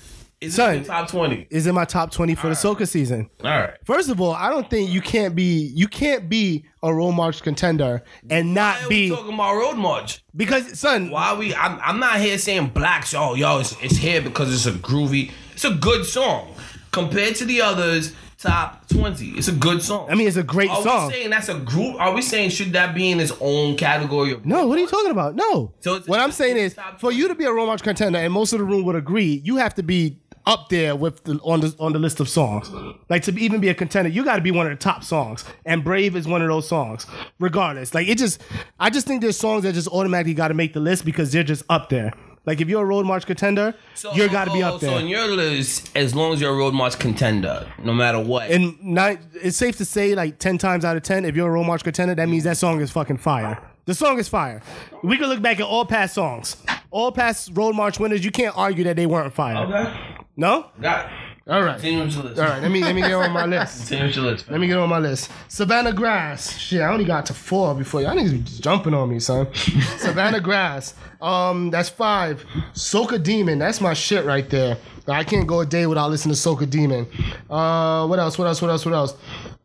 It's Son. in top 20. is in my top 20 for the soca season. All right. First of all, I don't think you can't be you can't be a road march contender and Why not are we be talking about road march? because son, Why we? I'm, I'm not here saying blacks. Oh, yo, it's, it's here because it's a groovy. It's a good song compared to the others. Top twenty. It's a good song. I mean it's a great are song. Are we saying that's a group? Are we saying should that be in its own category? Of No, what are you talking about? No. So it's- what I'm saying is, for you to be a road march contender, and most of the room would agree, you have to be up there with the on the on the list of songs. Like to even be a contender, you got to be one of the top songs. And Brave is one of those songs. Regardless, like it just, I just think there's songs that just automatically got to make the list because they're just up there. Like if you're a road march contender, So, you got to be oh, up So there. in your list, as long as you're a road march contender, no matter what. and not, it's safe to say, like ten times out of ten, if you're a road march contender, that means that song is fucking fire. The song is fire. We can look back at all past songs, all past road march winners. You can't argue that they weren't fire. okay. No. Got it. All right. Continue with your list. All right. Let me let me get on my list. Continue with your list. Let me get on my list. Savannah Grass. Shit, I only got to four before y'all niggas be jumping on me, son. Savannah Grass. Um, that's five. Soca Demon. That's my shit right there. I can't go a day without listening to Soca Demon. Uh, what else? What else? What else? What else?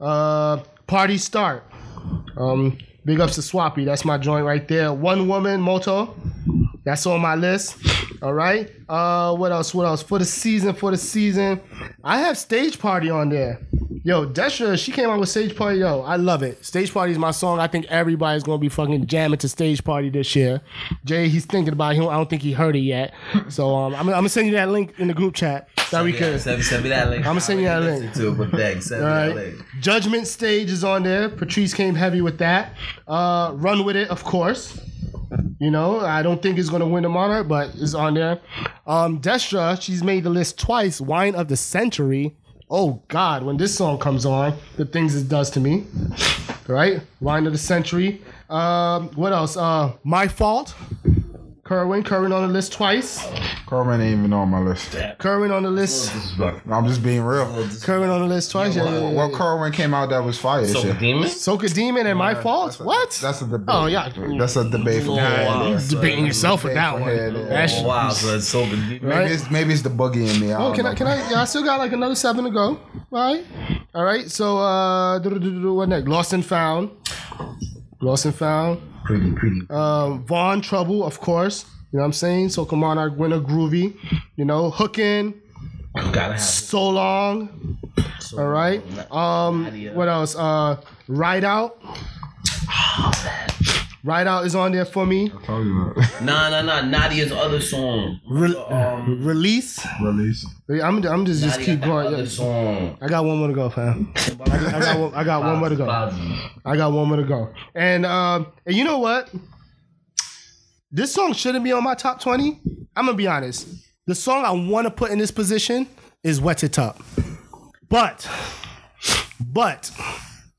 Uh, Party Start. Um, big ups to Swappi. That's my joint right there. One Woman Moto. That's on my list. All right. Uh, what else? What else? For the season, for the season, I have Stage Party on there. Yo, Destra, she came out with Stage Party. Yo, I love it. Stage Party is my song. I think everybody's gonna be fucking jamming to Stage Party this year. Jay, he's thinking about it. He- I don't think he heard it yet. So um, I'm, I'm gonna send you that link in the group chat that we could. Send, send me that link. I'ma send you that link. To it, but thanks. Send All that link. Judgment Stage is on there. Patrice came heavy with that. Uh, Run with it, of course. You know, I don't think it's gonna win the monarch, but it's on there. Um, Destra, she's made the list twice. Wine of the Century. Oh God, when this song comes on, the things it does to me. right? Wine of the century. Um, what else? Uh, My Fault. Kerwin, Kerwin on the list twice. Kerwin ain't even on my list. Kerwin on the list. I'm just being real. Kerwin on the list twice. Yeah, yeah, yeah, What yeah. Kerwin came out that was fire. this So year. demon. Soca Demon and My Fault. What? That's a debate. Oh, yeah. That's a debate for Oh, me. wow. You debating yourself with that one. Yeah, yeah. That's- wow, so that's so good. Maybe Right? it's maybe it's the boogie in me. I Oh, don't can I? know. Can I? Yeah, I still got like another seven to go. All right, all right. So, uh, what next? Lost and Found. Lost and Found. Pretty, pretty. Um, Vaughn Trouble, of course. You know what I'm saying? So come on, our winner Groovy. You know, Hookin. Gotta have So long. All right. Um, what else? Uh, Ride Out. Ride Out is on there for me. Told you that. Nah, nah, nah. Nadia's other song. Re- Um, Release. Release. I'm, I'm just just Nadia keep going. Other Yeah. song. I got one more to go, fam. I got, I got, one, I got one more to go. I got one more to go. And um, and you know what? This song shouldn't be on my top 20. I'm gonna be honest. The song I want to put in this position is Wet It Up. But, but,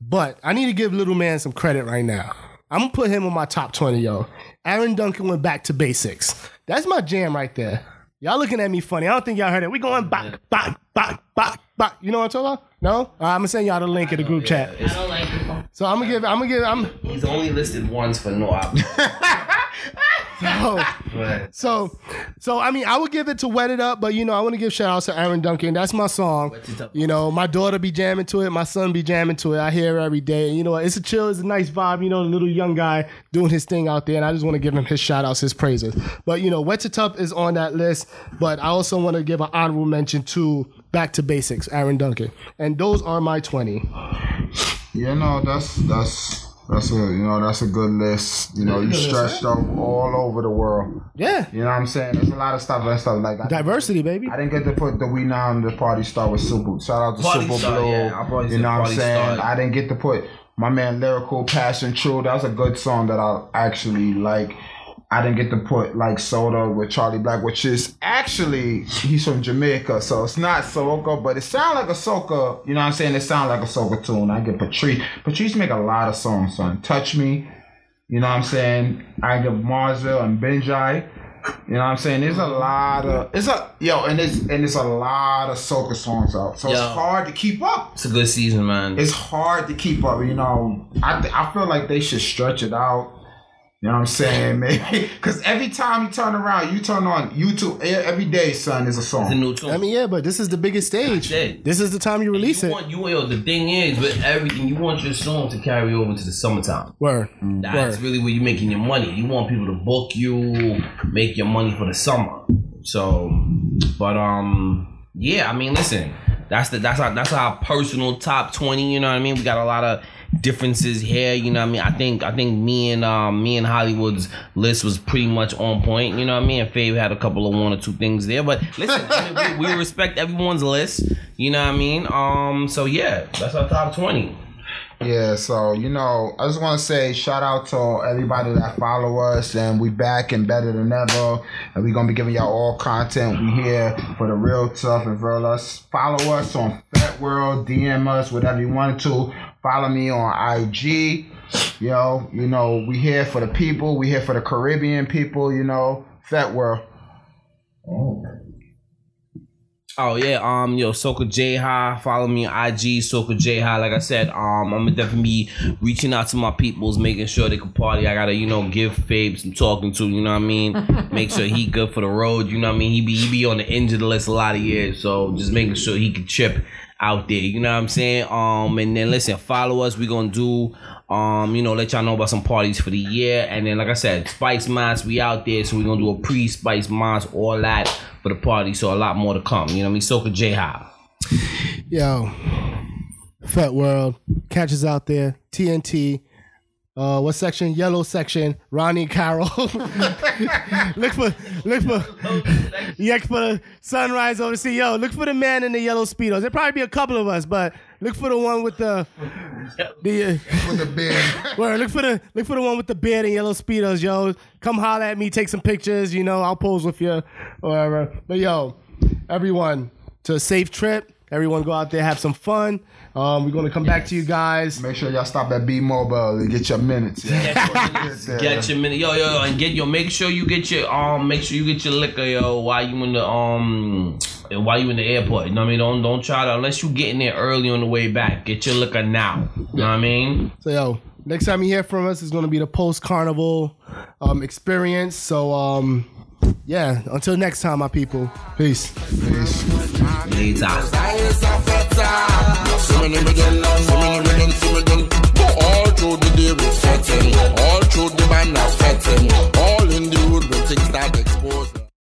but I need to give Little Man some credit right now. I'm gonna put him on my top 20, yo. Aaron Duncan went back to basics. That's my jam right there. Y'all looking at me funny. I don't think y'all heard it. We going back, back, back, back, back. You know what I'm talking about? No? All right, I'm gonna send y'all the link in the group chat. I don't like it. So I'm gonna give. I'm gonna give. I'm. He's only listed once for no album. Oh, so, so I mean, I would give it to Wet It Up, but you know, I want to give shout outs to Aaron Duncan. That's my song. You know, my daughter be jamming to it, my son be jamming to it. I hear it every day. And you know? It's a chill, it's a nice vibe. You know, the little young guy doing his thing out there, and I just want to give him his shout outs, his praises. But you know, Wet It Up is on that list, but I also want to give an honorable mention to Back to Basics, Aaron Duncan, and those are my twenty. Yeah, no, that's that's that's a you know that's a good list. You know, you stretched out all over the world. Yeah, You know what I'm saying? There's a lot of stuff and stuff like that. diversity, baby. I didn't get to put the We Now and the Party Star with Super. Shout out to Party Super Star, Blue. yeah, you know what I'm saying? Star. I didn't get to put my man Lyrical Passion True. That was a good song that I actually like. I didn't get to put like Soda with Charly Black, which is actually he's from Jamaica, so it's not soca, but it sounds like a soca. You know what I'm saying? It sounds like a soca tune. I get Patrice. Patrice make a lot of songs, son. Touch Me. You know what I'm saying? I give Marsville and Benjai. You know what I'm saying? There's a lot of it's a yo, and it's and there's a lot of soca songs out, so Yo. it's hard to keep up. It's a good season, man. It's hard to keep up. You know, I th- I feel like they should stretch it out. You know what I'm saying? Maybe because every time you turn around, you turn on YouTube every day. Son is a It's a song. new tune. I mean, yeah, but this is the biggest stage. This is the time you release you it. want you yo, the thing is with everything, you want your song to carry over to the summertime. Word. That's Word. really where you're making your money. You want people to book you, make your money for the summer. So, but um, yeah. I mean, listen, that's the that's our that's our personal top twenty. You know what I mean? We got a lot of differences here. You know what I mean? I think I think me and um me and Hollywood's list was pretty much on point. You know what I mean? And Fave had a couple of one or two things there, but listen, I mean, we, we respect everyone's list. You know what I mean? Um, so yeah, that's our top twenty. Yeah, so you know, I just want to say shout out to everybody that follow us, and we back and better than ever, and we gonna be giving y'all all content. We here for the real tough and real us. Follow us on Fete World, DM us, whatever you want to. Follow me on IG. Yo, you know, we here for the people. We here for the Caribbean people. You know, Fete World. Oh yeah, um, yo, Soka J High. Follow me on IG, Soka J High. Like I said, um, I'm gonna definitely be reaching out to my peoples, making sure they can party. I gotta, you know, give Fabe some talking to. You know what I mean? Make sure he good for the road. You know what I mean? He be he be on the injured list a lot of years, so just making sure he can chip out there. You know what I'm saying? Um, and then listen, follow us. We gonna do. Um, you know, let y'all know about some parties for the year, and then like I said, Spice Mas, we out there, so we gonna do a pre-Spice Mas, all that for the party. So a lot more to come. You know what I mean? Soka J Hop. Yo, Fete World, catch us out there. TNT. Uh, what section? Yellow section. Ronnie Caro. look for, look for, yeah, for the sunrise over the Yo, look for the man in the yellow speedos. There probably be a couple of us, but look for the one with the, the. Uh, With the beard. Word, look for the look for the one with the beard and yellow speedos, yo. Come holler at me, take some pictures, you know, I'll pose with you or whatever. But yo, everyone, to a safe trip. Everyone go out there, have some fun. Um, we're gonna come back to you guys. Make sure y'all stop at B Mobile and get your minutes. Yeah. Get, get your minutes. yo, yo, yo, and get your. Make sure you get your um. Make sure you get your liquor, yo, while you in the um. While you in the airport, you know what I mean. Don't don't try to unless you getting there early on the way back. Get your liquor now. You know what I mean. So yo, next time you hear from us is gonna be the post carnival um, experience. So um, yeah, until next time, my people. Peace. Peace all through the day all through the all in the.